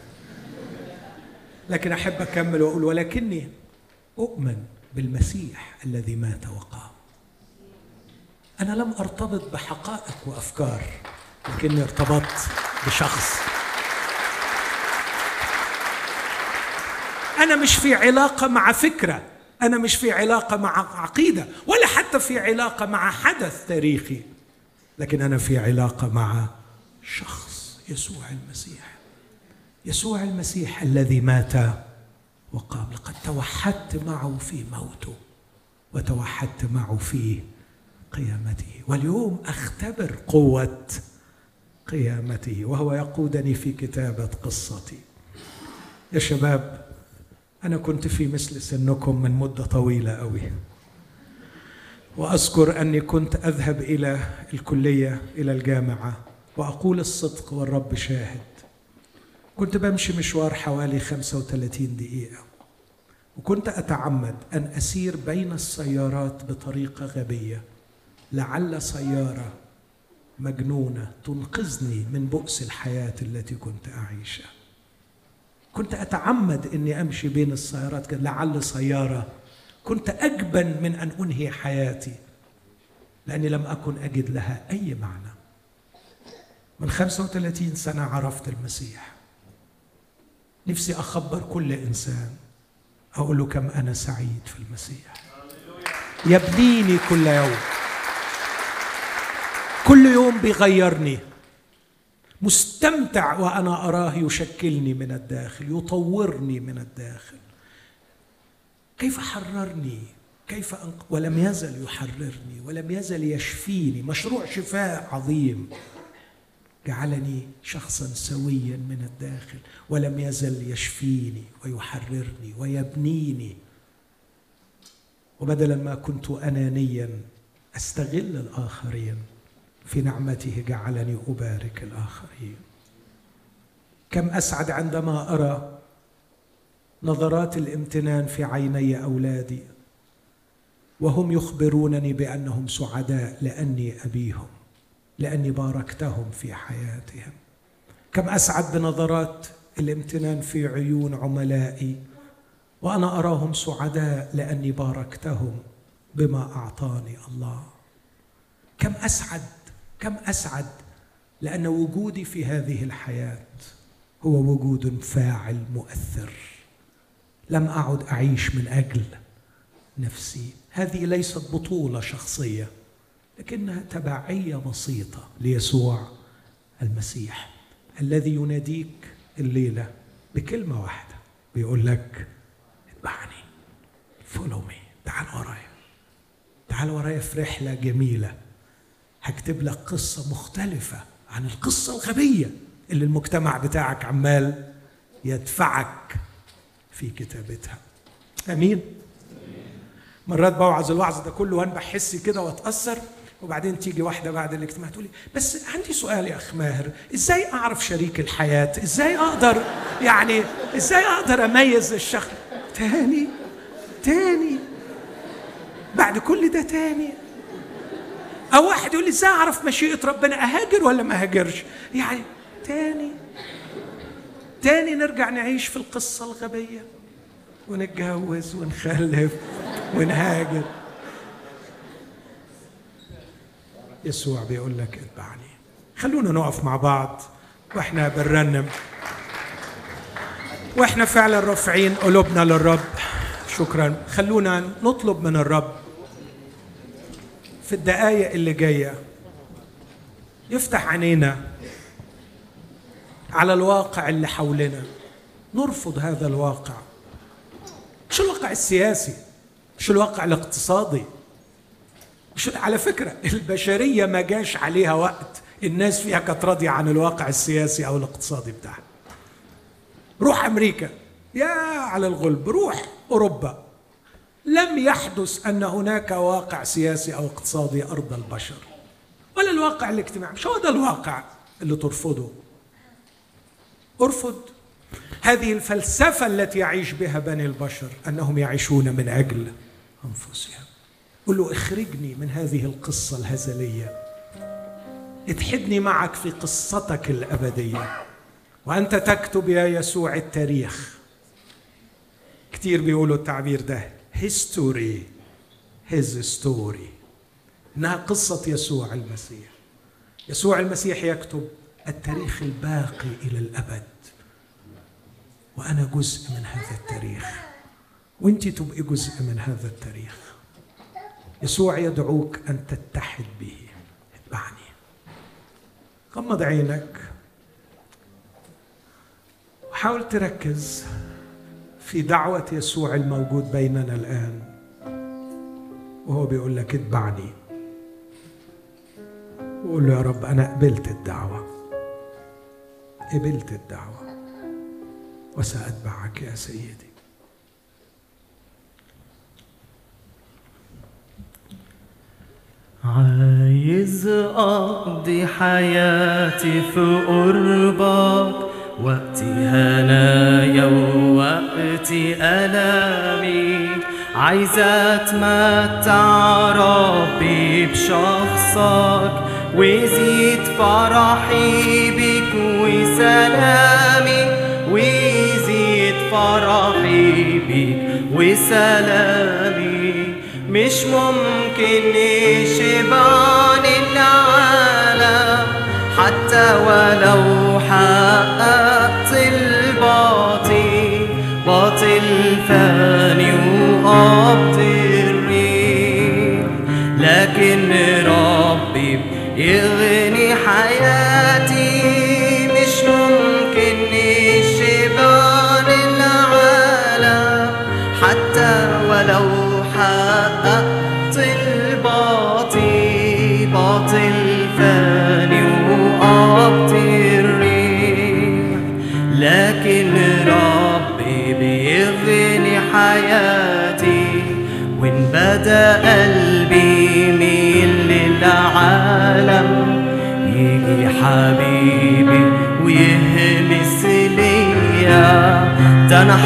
لكن أحب أكمل وأقول ولكني أؤمن بالمسيح الذي مات وقام. أنا لم أرتبط بحقائق وأفكار لكني ارتبطت بشخص. أنا مش في علاقة مع فكرة أنا مش في علاقة مع عقيدة ولا حتى في علاقة مع حدث تاريخي لكن أنا في علاقة مع شخص يسوع المسيح. يسوع المسيح الذي مات وقام. لقد توحدت معه في موته وتوحدت معه في قيامته. واليوم أختبر قوة قيامته وهو يقودني في كتابة قصتي. يا شباب أنا كنت في مثل سنكم من مدة طويلة قوي وأذكر أني كنت أذهب إلى الكلية إلى الجامعة وأقول الصدق والرب شاهد. كنت بمشي مشوار حوالي 35 دقيقة. وكنت أتعمد أن أسير بين السيارات بطريقة غبية. لعل سيارة مجنونة تنقذني من بؤس الحياة التي كنت أعيشها. كنت أتعمد إني أمشي بين السيارات لعل سيارة كنت أجبن من أن أنهي حياتي لأني لم أكن أجد لها أي معنى. من 35 سنة عرفت المسيح. نفسي أخبر كل إنسان أقول له كم أنا سعيد في المسيح. يبنيني كل يوم. كل يوم بيغيرني. مستمتع وأنا أراه يشكلني من الداخل يطورني من الداخل. كيف حررني؟ كيف أنق... ولم يزل يحررني ولم يزل يشفيني. مشروع شفاء عظيم. جعلني شخصا سويا من الداخل ولم يزل يشفيني ويحررني ويبنيني. وبدلا ما كنت انانيا أستغل الآخرين. في نعمته جعلني أبارك الآخرين. كم أسعد عندما أرى نظرات الامتنان في عيني أولادي وهم يخبرونني بأنهم سعداء لأني أبيهم لأني باركتهم في حياتهم. كم أسعد بنظرات الامتنان في عيون عملائي وأنا أراهم سعداء لأني باركتهم بما أعطاني الله. كم أسعد كم أسعد لأن وجودي في هذه الحياة هو وجود فاعل مؤثر. لم أعد أعيش من أجل نفسي. هذه ليست بطولة شخصية لكنها تبعية بسيطة ليسوع المسيح الذي يناديك الليلة بكلمة واحدة بيقول لك اتبعني فولو مي تعال ورايا تعال ورايا في رحلة جميلة. هكتب لك قصة مختلفة عن القصة الغبية اللي المجتمع بتاعك عمال يدفعك في كتابتها. آمين؟ مرات بوعظ الوعظ ده كله وأنا بحس كده وأتأثر وبعدين تيجي واحدة بعد الاجتماع تقول لي بس عندي سؤال يا أخ ماهر إزاي أعرف شريك الحياة؟ إزاي أقدر يعني إزاي أقدر أميز الشخص؟ تاني تاني بعد كل ده تاني. أو واحد يقول لي إزاي أعرف مشيئة ربنا أهاجر ولا ما أهاجرش؟ يعني تاني تاني نرجع نعيش في القصة الغبية ونتجوز ونخلف ونهاجر. يسوع بيقول لك اتبعني. خلونا نقف مع بعض وإحنا بنرنم. وإحنا فعلا رافعين قلوبنا للرب. شكرا. خلونا نطلب من الرب في الدقايق اللي جاية. يفتح عينينا على الواقع اللي حولنا. نرفض هذا الواقع. مش الواقع السياسي؟ مش الواقع الاقتصادي؟ مش على فكرة البشرية ما جاش عليها وقت الناس فيها كانت راضية عن الواقع السياسي أو الاقتصادي بتاعها. روح أمريكا. يا على الغلب روح أوروبا. لم يحدث أن هناك واقع سياسي أو اقتصادي أرض البشر. ولا الواقع الاجتماعي مش هو ده الواقع اللي ترفضه. أرفض. هذه الفلسفة التي يعيش بها بني البشر أنهم يعيشون من أجل أنفسهم. قل له اخرجني من هذه القصة الهزلية. اتحدني معك في قصتك الأبدية. وأنت تكتب يا يسوع التاريخ. كتير بيقولوا التعبير ده. History his story. إنها قصة يسوع المسيح يسوع المسيح يكتب التاريخ الباقي إلى الأبد وأنا جزء من هذا التاريخ وأنت تبقي جزء من هذا التاريخ يسوع يدعوك أن تتحد به اتبعني غمض عينك وحاول تركز في دعوة يسوع الموجود بيننا الآن. وهو بيقول لك اتبعني. وقول له يا رب أنا قبلت الدعوة. قبلت الدعوة. وسأتبعك يا سيدي. عايز أقضي حياتي في قربك. وقت هنايا ووقت ألامي عايزة أتمتع ربي بشخصك ويزيد فرحي بك وسلامي. ويزيد فرحي بك وسلامي. مش ممكن نشبعن العالم حتى ولو حققت ربي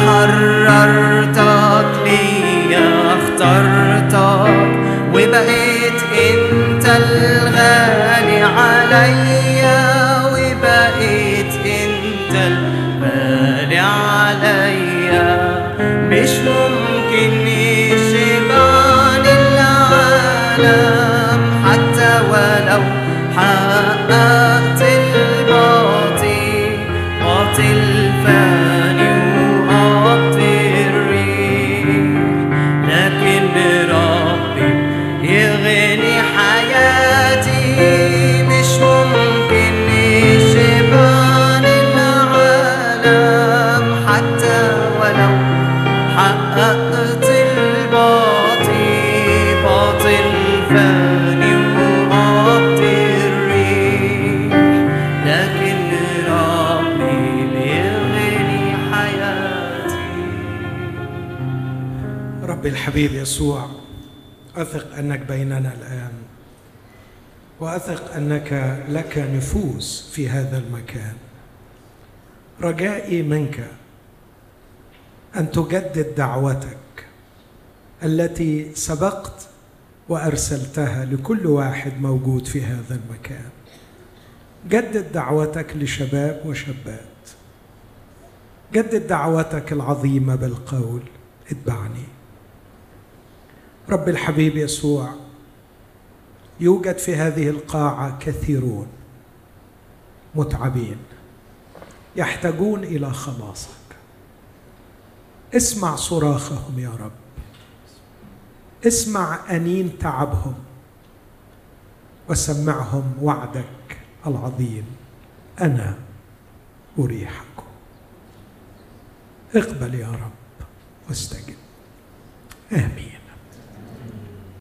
ده الحبيب يسوع أثق أنك بيننا الآن وأثق أنك لك نفوس في هذا المكان. رجائي منك أن تجدد دعوتك التي سبقت وأرسلتها لكل واحد موجود في هذا المكان. جدد دعوتك لشباب وشابات. جدد دعوتك العظيمة بالقول اتبعني. رب الحبيب يسوع يوجد في هذه القاعة كثيرون متعبين يحتاجون إلى خلاصك. اسمع صراخهم يا رب. اسمع أنين تعبهم. وسمعهم وعدك العظيم. أنا اريحكم اقبل يا رب واستجب. آمين.